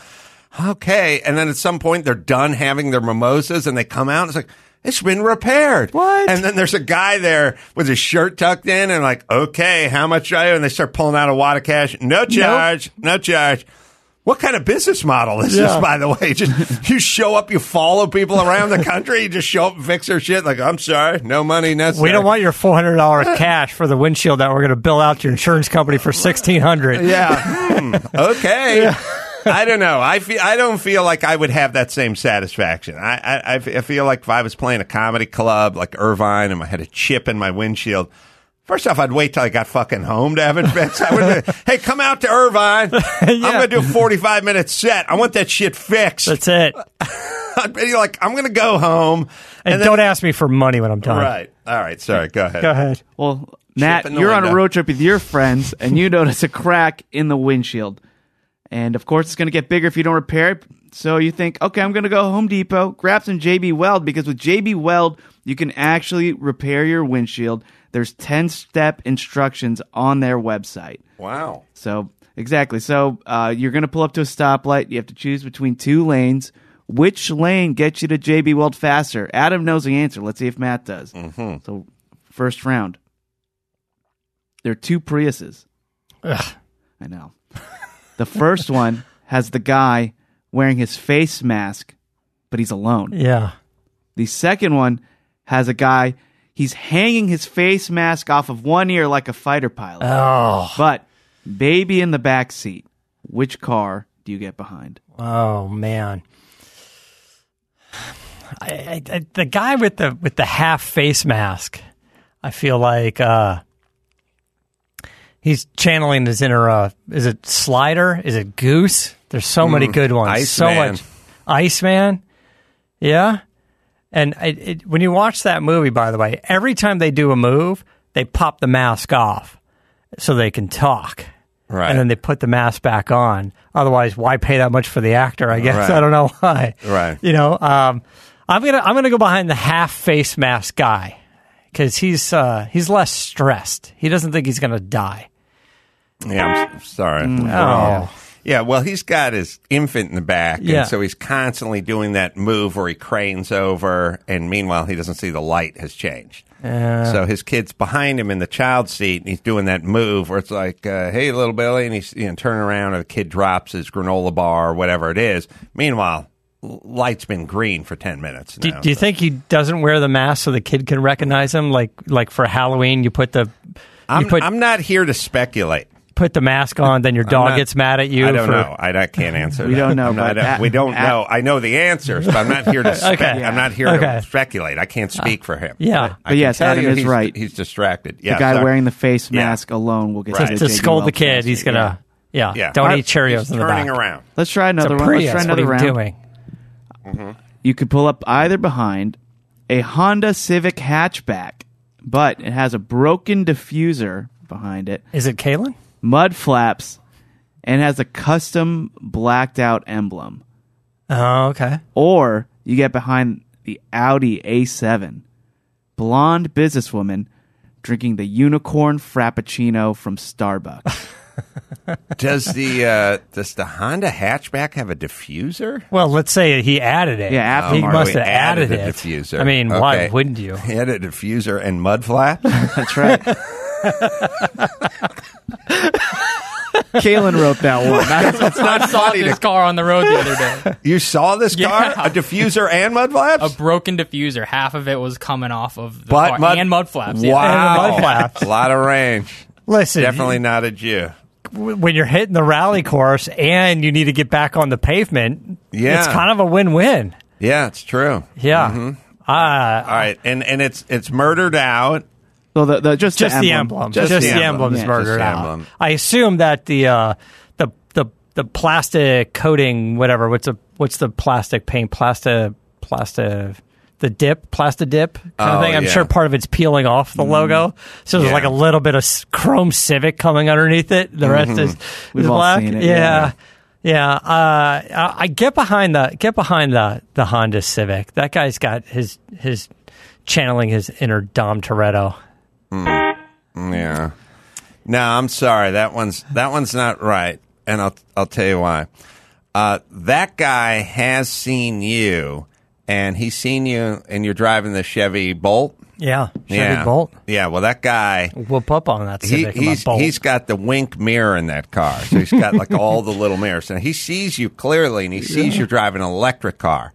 okay. And then at some point they're done having their mimosas, and they come out. and It's like. It's been repaired. What? And then there's a guy there with his shirt tucked in and like, okay, how much are you? And they start pulling out a wad of cash. No charge. No charge. What kind of business model is Yeah. this, by the way? Just you show up, you follow people around the country, you just show up and fix their shit. Like, I'm sorry, no money necessary. We don't want your four hundred dollars cash for the windshield that we're going to bill out to your insurance company for sixteen hundred. Yeah. Hmm, okay. I don't know. I feel. I don't feel like I would have that same satisfaction. I. I feel like if I was playing a comedy club like Irvine and I had a chip in my windshield. First off, I'd wait till I got fucking home to have it fixed. I would, be, hey, come out to Irvine. I'm going to do a 45 minute set. I want that shit fixed. That's it. I'd be like, I'm going to go home. And, then- don't ask me for money when I'm done. Right. All right. Sorry. Go ahead. Go ahead. Well, Matt, you're on a road trip with your friends and you notice a crack in the windshield. And of course, it's going to get bigger if you don't repair it. So you think, okay, I'm going to go Home Depot, grab some JB Weld because with JB Weld, you can actually repair your windshield. There's 10 step instructions on their website. Wow. So, exactly. So, uh, you're going to pull up to a stoplight. You have to choose between two lanes. Which lane gets you to JB Weld faster? Adam knows the answer. Let's see if Matt does. Mm-hmm. So, first round. There are two Priuses. Ugh. I know. The first one has the guy wearing his face mask, but he's alone. Yeah. The second one has a guy, he's hanging his face mask off of one ear like a fighter pilot. Oh. But baby in the back seat. Which car do you get behind? Oh man. I, I, the guy with the with the half face mask, I feel like uh, he's channeling his inner. Uh, is it Slider? Is it Goose? There's so many good ones. so Iceman. much Iceman. Yeah, and it, it, when you watch that movie, by the way, every time they do a move, they pop the mask off so they can talk. Right. And then they put the mask back on. Otherwise, why pay that much for the actor? I guess Right. I don't know why. Right. You know, um, I'm gonna I'm gonna go behind the half face mask guy because he's uh, he's less stressed. He doesn't think he's gonna die. Yeah, I'm s- sorry. Oh. Yeah, well, he's got his infant in the back, Yeah. and so he's constantly doing that move where he cranes over, and meanwhile, he doesn't see the light has changed. so his kid's behind him in the child seat, and he's doing that move where it's like, uh, "Hey, little Billy," and he's you know turning around, and the kid drops his granola bar or whatever it is. Meanwhile, l- light's been green for ten minutes. Do, now. do you think he doesn't wear the mask so the kid can recognize him? Like like for Halloween, you put the I'm, put I'm not here to speculate. Put the mask on, then your dog not- gets mad at you. I don't for, know. I, I can't answer. We that. don't know, I'm not- but we don't at- know. I know the answers, but I'm not here to. Spe- Okay. I'm not here Okay. to speculate. I can't uh, speak for him. Yeah. I But can yes, Adam is right. He's distracted. Yeah, the guy sorry. wearing the face Yeah. mask alone will get Right. you to scold the Weld kid. He's gonna yeah. Yeah. Don't Right. eat Cheerios He's in turning around. Let's try another one. Let's try another you round. doing? Mm-hmm. You could pull up either behind a Honda Civic hatchback, but it has a broken diffuser behind it, Is it Kalen? Mud flaps, and has a custom blacked out emblem. Oh, okay. Or you get behind the Audi A7, blonde businesswoman drinking the unicorn frappuccino from Starbucks. Does the uh, does the Honda hatchback have a diffuser? Well, let's say he added it. Yeah, he must Oh, have he added, a it. diffuser. I mean, why wouldn't you? He had a diffuser and mud flap. That's right. Kalen wrote that one. That's- It's not I saw funny. this car on the road the other day. you saw this car? Yeah. A diffuser and mud flaps? A broken diffuser. Half of it was coming off of the But car mud- and mud flaps. yeah. Wow. And mud flaps. A lot of range. Listen, Definitely not a Jew. w- when you're hitting the rally course and you need to get back on the pavement, Yeah. it's kind of a win-win. Yeah, it's true. Yeah. Uh, All right, and and it's it's murdered out. So the, the just just the the emblem. emblem. Just, the emblem is Yeah. murdered emblem. I assume that the uh, the the the plastic coating, whatever. What's a what's the plastic paint? Plastic plastic. The dip, plastic dip kind Oh, of thing. I'm yeah. sure part of it's peeling off the logo, so there's Yeah. like a little bit of chrome Civic coming underneath it. The rest is, We've is black. it, yeah, yeah. Uh, I I get behind the get behind the the Honda Civic. That guy's got his his channeling his inner Dom Toretto. Yeah. No, I'm sorry. That one's that one's not right, and I'll I'll tell you why. Uh, that guy has seen you, and he's seen you, and you're driving the Chevy Bolt. Yeah, Chevy yeah. Bolt. Yeah. Well, that guy. Whoop up on that He, Civic. in my he's Bolt. he's got the wink mirror in that car, so he's got like all the little mirrors, and he sees you clearly, and he sees you're driving an electric car.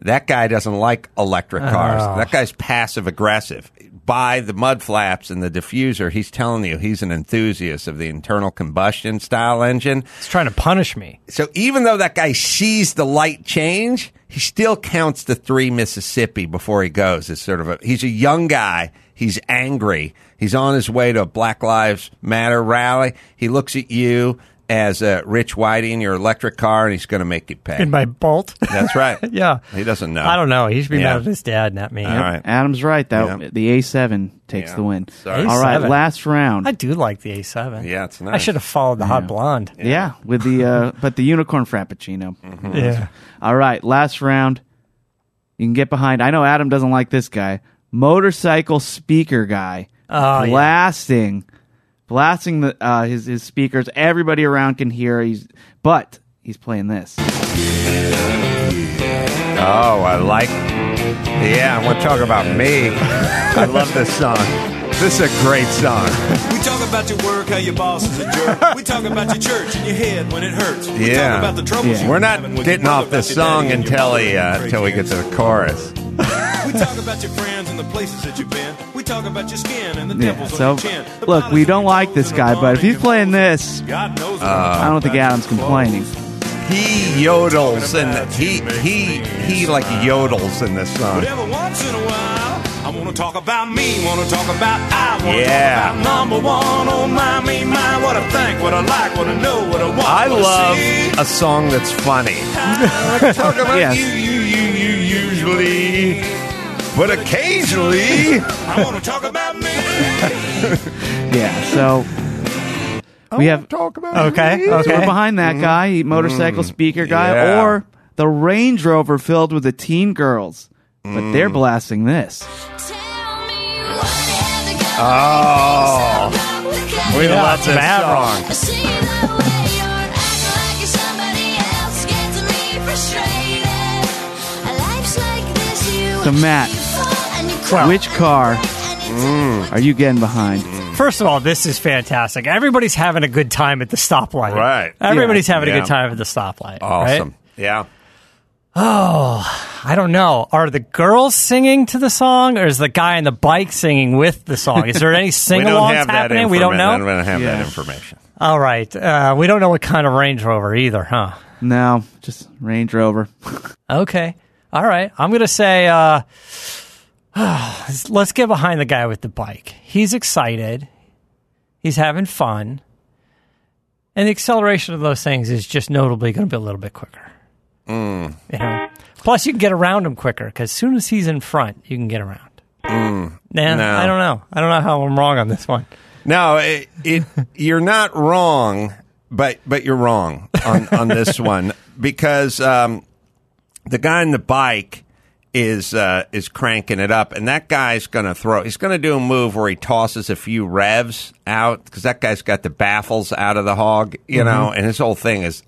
That guy doesn't like electric cars. Oh. That guy's passive aggressive. By the mud flaps and the diffuser, he's telling you he's an enthusiast of the internal combustion style engine. He's trying to punish me. So even though that guy sees the light change, he still counts the three Mississippi before he goes. It's sort of a he's a young guy. He's angry. He's on his way to a Black Lives Matter rally. He looks at you as a Rich Whitey in your electric car, and he's going to make you pay. In my Bolt. That's right. yeah. He doesn't know. I don't know. He should be Yeah. mad at his dad, not me. All right. Adam's right. That Yeah. the A7 takes Yeah. the win. Sorry. All right, last round. I do like the A7. Yeah, it's nice. I should have followed the Hot Blonde. yeah. with the uh, but the unicorn frappuccino. Mm-hmm. Yeah. All right, last round. You can get behind. I know Adam doesn't like this guy. Motorcycle speaker guy Oh, yeah. blasting, blasting the uh, his his speakers. Everybody around can hear. He's but he's playing this. Oh, I like. Yeah, I want to talk about me. I love this song. This is a great song. We talk about your work, how your boss is a jerk. We talk about your church and your head when it hurts. We Yeah. talk about the troubles Yeah. you're We're not getting off brother, this song daddy and your until he, uh, until we get to the chorus. We talk about your friends and the places that you've been. We talk about your skin and the Yeah. dimples So on your chin. The look, we don't like this guy, but if he's playing this, God knows what I don't think Adam's complaining. He yodels and he he he like yodels in this song. Once in a while, I want to talk about me, want to talk about I, want to Yeah. talk about number one. Oh my, me, my, what I think, what I like, what I know, what I want. I what love see. a song that's funny. Talk about Yes. you, you, you, you usually, but occasionally. I want to talk about me. Yeah. So we have talk about Okay. me. So we're behind that guy, motorcycle speaker guy, Mm-hmm. Yeah. or the Range Rover filled with the teen girls. But they're Mm. blasting this. Oh, we Yeah, love this Maverick. song. So Matt, Well- which car Mm. are you getting behind? First of all, this is fantastic. Everybody's having a good time at the stoplight. Right. Everybody's having a Yeah. good time at the stoplight. right? Awesome. Yeah. Oh, I don't know. Are the girls singing to the song, or is the guy on the bike singing with the song? Is there any We sing don't alongs have that happening? information. We don't know. We don't have that information. All right. Uh, we don't know what kind of Range Rover either, huh? No, just Range Rover. Okay. All right. I'm going to say uh, let's get behind the guy with the bike. He's excited. He's having fun. And the acceleration of those things is just notably going to be a little bit quicker. Mm. You know? Plus, you can get around him quicker because as soon as he's in front, you can get around. Mm. Nah, No. I don't know. I don't know how I'm wrong on this one. No, it, it you're not wrong, but but you're wrong on on this one because um, the guy on the bike is uh, is cranking it up, and that guy's going to throw. He's going to do a move where he tosses a few revs out because that guy's got the baffles out of the hog, you know, and his whole thing is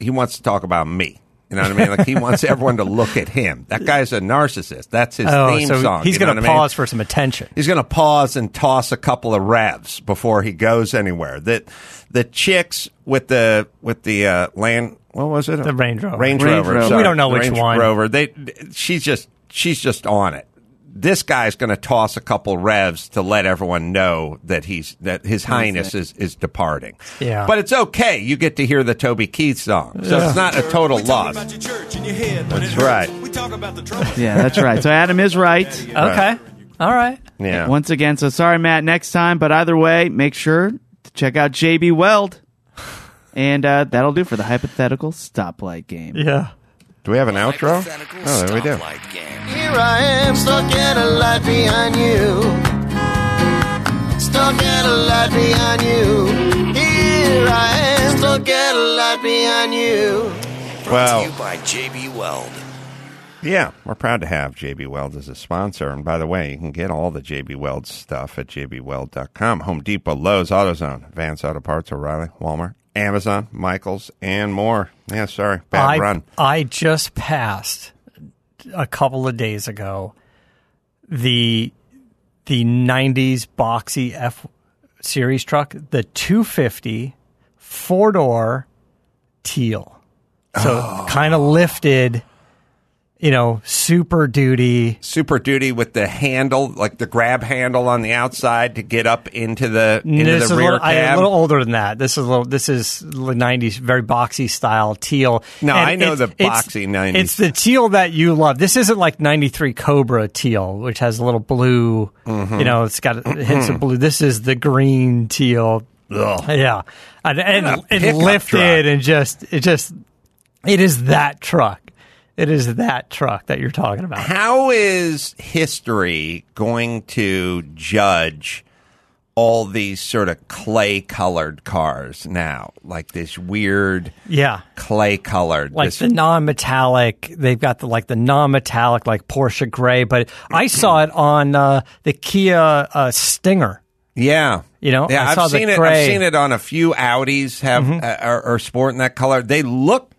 he wants to talk about me. You know what I mean? Like he wants everyone to look at him. That guy's a narcissist. That's his Oh, theme so song. he's you know going to I mean? pause for some attention. He's going to pause and toss a couple of revs before he goes anywhere. That the chicks with the with the uh, land what was it? The Range Rover. Range, Range Rover. Rover. sorry. We don't know The which Range one. Rover. They she's just she's just on it. This guy's going to toss a couple revs to let everyone know that he's that his highness is is departing. Yeah. But it's okay. You get to hear the Toby Keith song. So it's not a total loss. about your church and your head when That's right. We talk about the trouble. Yeah, that's right. So Adam is right. Okay. All right. Yeah. Once again, so sorry, Matt, next time. But either way, make sure to check out JB Weld. And uh, that'll do for the hypothetical stoplight game. Yeah. Do we have an outro? Oh, there we do. Here I am, stuck at a light behind you. Stuck at a light behind you. Here I am, stuck at a light behind you. Brought Well- to you by JB Weld. Yeah, we're proud to have JB Weld as a sponsor. And by the way, you can get all the JB Weld stuff at jbweld.com. Home Depot, Lowe's, AutoZone, Advance Auto Parts, O'Reilly, Walmart, Amazon, Michaels, and more. Yeah, sorry, bad I, run. I just passed a couple of days ago the the 90s boxy F series truck, the 250 four door teal. So Oh. kind of lifted, you know, super duty. Super Duty with the handle, like the grab handle on the outside to get up into the into this the rear little, I, cab. a little older than that. This is a little. This is the '90s, very boxy style teal. No, And I know the boxy 90s. It's the teal that you love. This isn't like '93 Cobra teal, which has a little blue. Mm-hmm. You know, it's got hints of blue. This is the green teal. Yeah, and, and a it lifted truck. and just it just it is that truck. It is that truck that you're talking about. How is history going to judge all these sort of clay colored cars now? Like this weird Yeah. clay colored. like this, the non-metallic. They've got the like the non-metallic like Porsche gray, but I saw it on uh, the Kia uh, Stinger. yeah. You know, yeah, I I've the seen it. Mm-hmm. I've seen it on a few Audis have uh, are, are sporting that color. They look.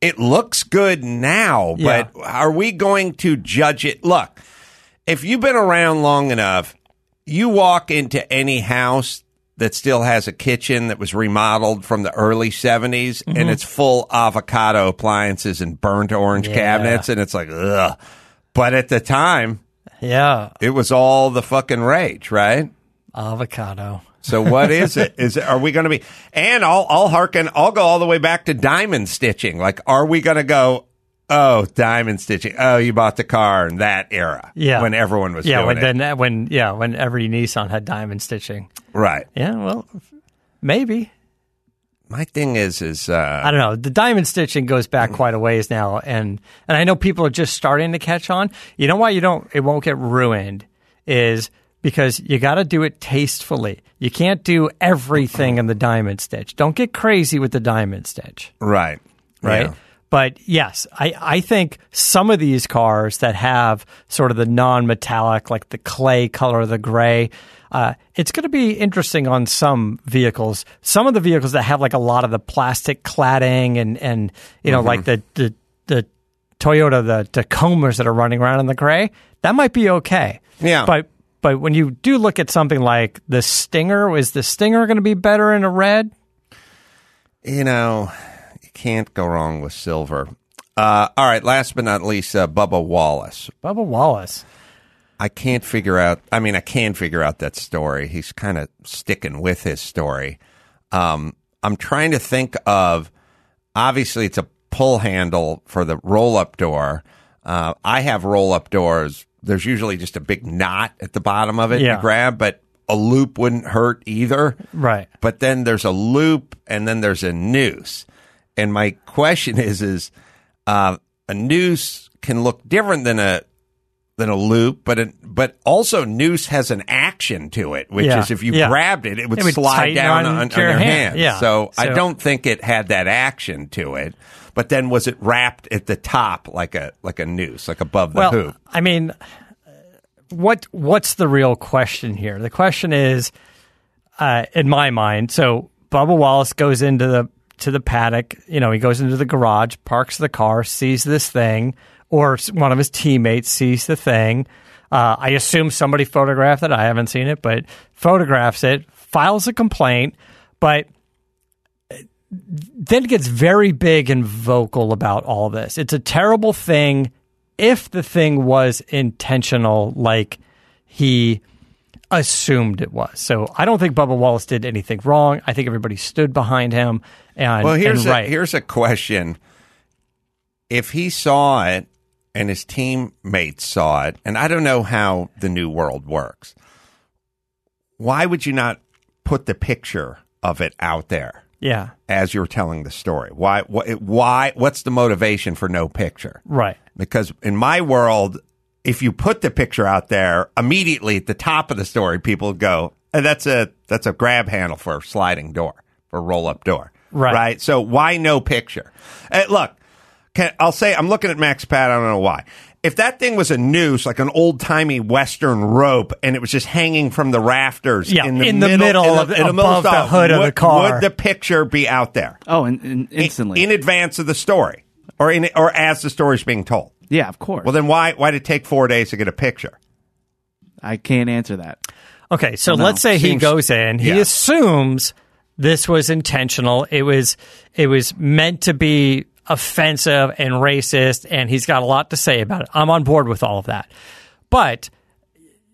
It looks good now, Yeah. but are we going to judge it? Look, if you've been around long enough, you walk into any house that still has a kitchen that was remodeled from the early 70s Mm-hmm. and it's full avocado appliances and burnt orange Yeah. cabinets and it's like ugh. But at the time, Yeah, it was all the fucking rage, right? avocado. So what is it? Is are we going to be? And I'll I'll harken. I'll go all the way back to diamond stitching. Like, are we going to go? Oh, diamond stitching. Oh, you bought the car in that era. Yeah, when everyone was yeah doing when it. then when yeah when every Nissan had diamond stitching. right. Yeah, well, maybe My thing is is uh, I don't know. The diamond stitching goes back quite a ways now, and and I know people are just starting to catch on. You know why you don't? It won't get ruined is because you got to do it tastefully. You can't do everything in the diamond stitch. Don't get crazy with the diamond stitch, right. right? Yeah. But yes, I, I think some of these cars that have sort of the non metallic, like the clay color, the gray, uh, it's going to be interesting on some vehicles. Some of the vehicles that have like a lot of the plastic cladding and, and you know, like the, the, the Toyota, the Tacomas that are running around in the gray, that might be okay. Yeah. But but when you do look at something like the Stinger, is the Stinger going to be better in a red? You know, you can't go wrong with silver. Uh, all right. Last but not least, uh, Bubba Wallace. Bubba Wallace. I can't figure out. I mean, I can figure out that story. He's kind of sticking with his story. Um, I'm trying to think of. Obviously, it's a pull handle for the roll up door. Uh, I have roll up doors. There's usually just a big knot at the bottom of it Yeah. you grab, but a loop wouldn't hurt either. Right. But then there's a loop, and then there's a noose. And my question is: is uh, a noose can look different than a than a loop, but it, but also noose has an action to it, which Yeah, is if you yeah. grabbed it, it would It would slide down on on, on your your hand, hand. yeah. So, I don't think it had that action to it. But then was it wrapped at the top like a like a noose, like above the well, hoop? I mean, what what's the real question here? The question is, uh, in my mind, so Bubba Wallace goes into the to the paddock. You know, he goes into the garage, parks the car, sees this thing, or one of his teammates sees the thing. Uh, I assume somebody photographed it. I haven't seen it, but photographs it, files a complaint, but then gets very big and vocal about all this. It's a terrible thing if the thing was intentional, like he assumed it was. So I don't think Bubba Wallace did anything wrong. I think everybody stood behind him. And Well, here's and a, right. here's a question: If he saw it and his teammates saw it, and I don't know how the new world works, why would you not put the picture of it out there yeah, as you're telling the story? Why? Wh- why? What's the motivation for no picture? right. Because in my world, if you put the picture out there immediately at the top of the story, people go, "Eh, "That's a that's a grab handle for a sliding door, for roll up door." Right. Right. So why no picture? Eh, look, can, I'll say I'm looking at Max Pat. I don't know why. If that thing was a noose, like an old timey Western rope, and it was just hanging from the rafters Yeah, in the in the middle, middle in of- in the middle above the stall, hood of the car. would the picture be out there Oh, and, and In- instantly. in advance of the story, or in or as the story's being told? yeah, of course. Well, then why why did it take four days to get a picture? I can't answer that. Okay, so No, let's say he goes in. He yeah. assumes this was intentional. It was it was meant to be offensive and racist, and he's got a lot to say about it. I'm on board with all of that. But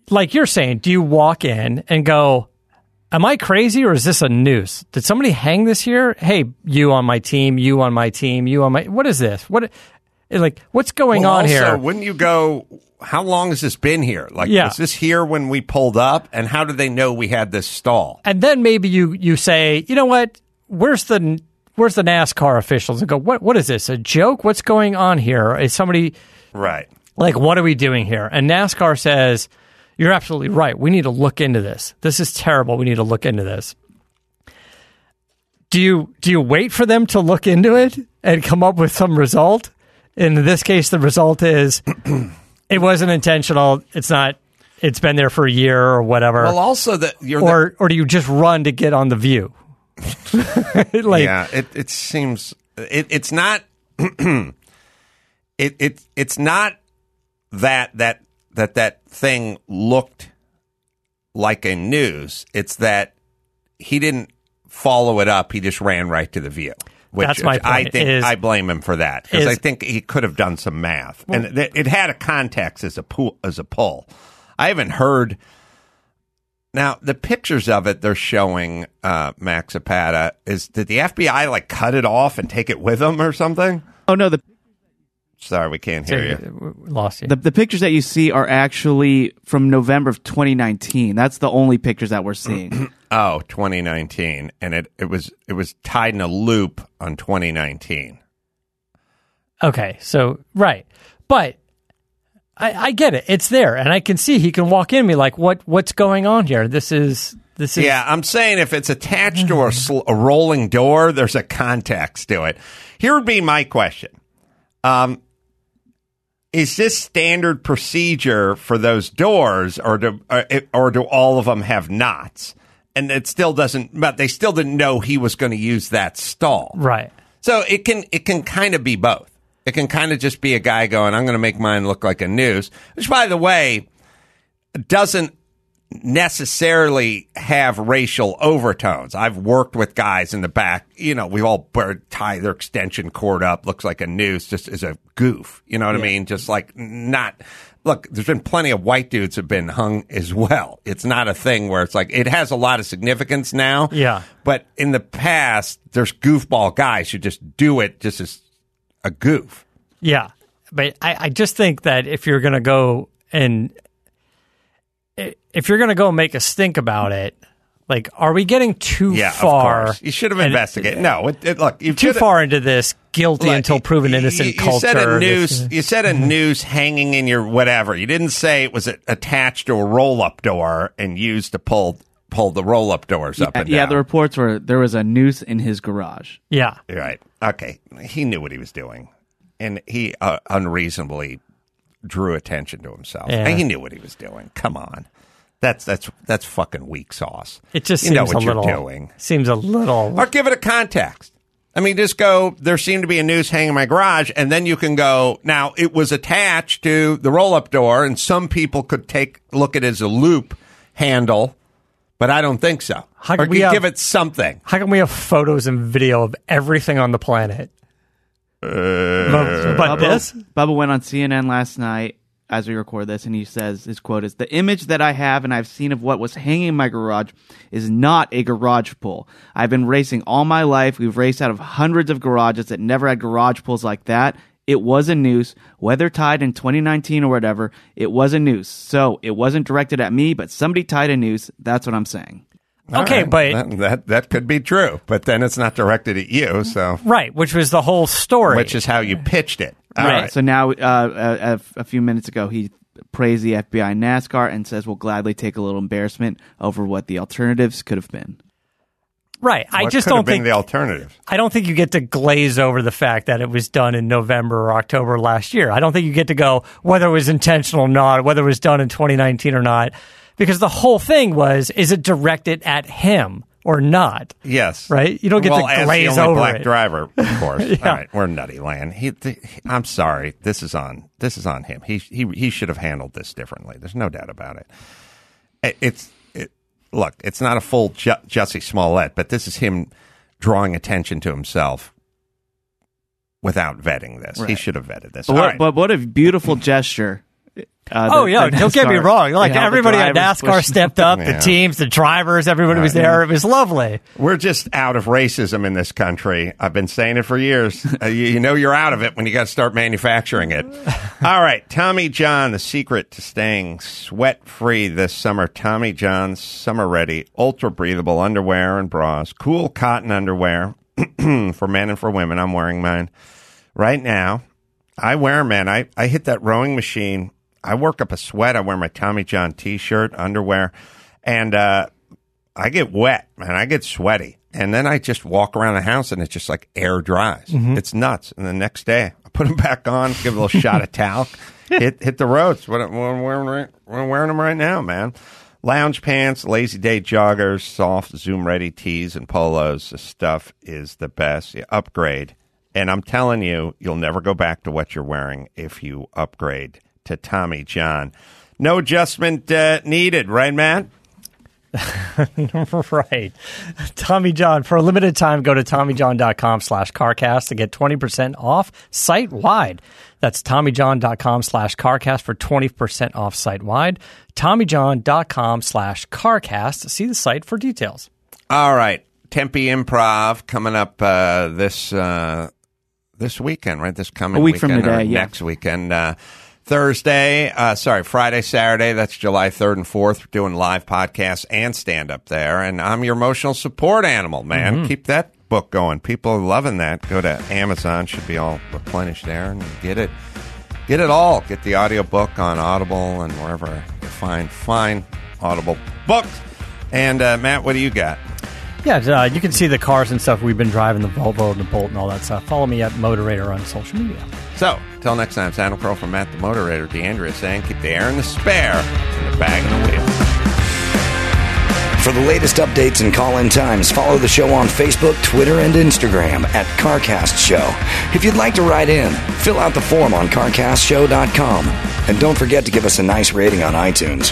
like you're saying, do you walk in and go, Am I crazy or is this a noose? Did somebody hang this here? Hey, you on my team, you on my team, you on my what is this? What like what's going Well, on also, here? Wouldn't you go? How long has this been here? Like, Yeah. was this here when we pulled up? And how did they know we had this stall? and then maybe you you say, you know what? Where's the where's the NASCAR officials? And go, what what is this? A joke? What's going on here? Is somebody Right. like, what are we doing here? And NASCAR says, you're absolutely right. We need to look into this. This is terrible. We need to look into this. Do you do you wait for them to look into it and come up with some result? In this case, the result is it wasn't intentional. It's not. It's been there for a year or whatever. Well, also that you're or or do you just run to get on the view? like yeah. It it seems it it's not. it it it's not that that that that thing looked like a news. It's that he didn't follow it up. He just ran right to the view. Which, That's my which I think is- I blame him for that because I think he could have done some math, and it, it had a context as a pull, as a pull. I haven't heard. Now the pictures of it they're showing uh, Max Zapata is did the FBI like cut it off and take it with them or something? Oh no, the Sorry, we can't hear you. lost you. the, the pictures that you see are actually from November of 2019. That's the only pictures that we're seeing. Oh, 2019, and it, it was it was tied in a loop on 2019. Okay, so right, but I, I get it. It's there, and I can see he can walk in and be like, "What? What's going on here? This is this is Yeah, I'm saying if it's attached to a, sl- a rolling door, there's a context to it. Here would be my question: um, Is this standard procedure for those doors, or do or, or do all of them have knots? And it still doesn't. But they still didn't know he was going to use that stall. right." So it can it can kind of be both. It can kind of just be a guy going, "I'm going to make mine look like a noose," which, by the way, doesn't necessarily have racial overtones. I've worked with guys in the back. You know, we all tie their extension cord up, looks like a noose, just as a goof. You know what I mean? Just like not. Look, there's been plenty of white dudes have been hung as well. It's not a thing where it's like it has a lot of significance now. Yeah. But in the past, there's goofball guys who just do it just as a goof. Yeah, but I, I just think that if you're going to go and if you're going to go make a stink about it, like, are we getting too Yeah, far? of course. You should have and- investigated. No, it, it, look, you too far into this guilty Look, until proven innocent you, culture. You said a this- noose. You said a mm-hmm. noose hanging in your whatever. You didn't say it was attached to a roll-up door and used to pull pull the roll-up doors up and yeah, the reports were there was a noose in his garage. yeah, right. Okay, he knew what he was doing, and he uh, unreasonably drew attention to himself. Yeah. And he knew what he was doing. Come on, that's that's that's fucking weak sauce. it just you seems know what a you're little doing. seems a little Or give it a context. I mean, just go, there seemed to be a noose hanging in my garage, and then you can go, now it was attached to the roll up door, and some people could take, look at it as a loop handle, but I don't think so. How or can we you have- give it something. How can we have photos and video of everything on the planet? Uh, but but Bubba, this? Bubba went on CNN last night as we record this, and he says his quote is: "The image that I have and I've seen of what was hanging in my garage is not a garage pull. I've been racing all my life. We've raced out of hundreds of garages that never had garage pulls like that." It was a noose, whether tied in 2019 or whatever. It was a noose, so it wasn't directed at me, but somebody tied a noose. That's what I'm saying. Okay, All but that, that that could be true, but then it's not directed at you, so right, which was the whole story. which is how you pitched it. All right. right. So now, uh, a, a few minutes ago, he praised the FBI NASCAR and says we'll gladly take a little embarrassment over what the alternatives could have been. Right. I What just could have don't been think the alternative. I don't think you get to glaze over the fact that it was done in November or October last year. I don't think you get to go whether it was intentional or not, whether it was done in 2019 or not, because the whole thing was is it directed at him or not? Yes. Right? You don't get well, to glaze over black it. driver, of course. Yeah. All right, we're nutty land. He, th- I'm sorry. This is on. This is on him. He he he should have handled this differently. There's no doubt about it. It- It's it, look. It's not a full Ju- Jussie Smollett, but this is him drawing attention to himself without vetting this. He should have vetted this. But All what, right. but what a beautiful gesture. Uh, Oh the- yeah, the don't get me wrong. Like yeah, how everybody at NASCAR pushed- stepped up, the teams, the drivers, everybody was there. It was lovely. We're just out of racism in this country. I've been saying it for years. Uh, you, you know you're out of it when you got to start manufacturing it. All right, Tommy John, the secret to staying sweat free this summer. Tommy John's summer ready, ultra breathable underwear and bras, cool cotton underwear for men and for women. I'm wearing mine right now. I wear them, man. I, I hit that rowing machine. I work up a sweat. I wear my Tommy John t shirt, underwear, and uh, I get wet, man. I get sweaty. And then I just walk around the house and it's just like air dries. It's nuts. And the next day, I put them back on, give a little shot of talc, hit hit the roads. What we're wearing, right, we're wearing them right now, man. Lounge pants, lazy day joggers, soft Zoom ready tees and polos. The stuff is the best. You upgrade. And I'm telling you, you'll never go back to what you're wearing if you upgrade to Tommy John. No adjustment uh, needed, right, Matt? right. Tommy John, for a limited time, go to TommyJohn.com slash CarCast to get 20% off site wide. That's TommyJohn.com slash CarCast for 20% off site wide. TommyJohn.com slash CarCast. See the site for details. All right, Tempe Improv coming up uh, this uh, this weekend, right? This coming A week from weekend or today, yeah. next weekend. Uh, Thursday, uh, sorry, Friday, Saturday. That's July third and fourth. We're doing live podcasts and stand up there, and I'm your emotional support animal, man. Mm-hmm. Keep that book going. People are loving that. Go to Amazon; should be all replenished there, and get it. Get it all. Get the audiobook on Audible and wherever you find fine Audible books. And uh, Matt, what do you got? Yeah, uh, you can see the cars and stuff we've been driving, the Volvo and the Bolt and all that stuff. Follow me at Motorator on social media. So, till next time, it's Adam Carolla from Matt the Motorator, D'Andrea saying, keep the air in the spare and the bag in the wheel. For the latest updates and call in times, follow the show on Facebook, Twitter, and Instagram at CarCast Show. If you'd like to write in, fill out the form on CarCastShow.com. And don't forget to give us a nice rating on iTunes.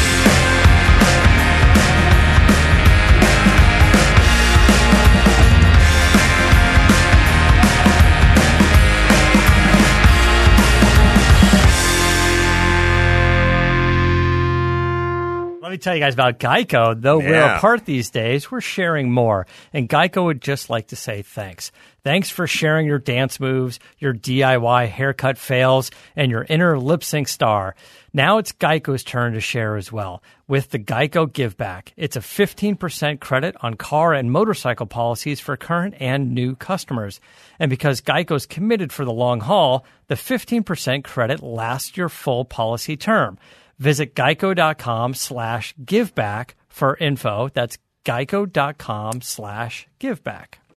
Let me tell you guys about Geico. Though we're apart these days, we're sharing more. And Geico would just like to say thanks. Thanks for sharing your dance moves, your DIY haircut fails, and your inner lip sync star. Now it's Geico's turn to share as well with the Geico Give Back. It's a 15% credit on car and motorcycle policies for current and new customers. And because Geico's committed for the long haul, the 15% credit lasts your full policy term. Visit geico.com slash giveback for info. That's geico.com slash giveback.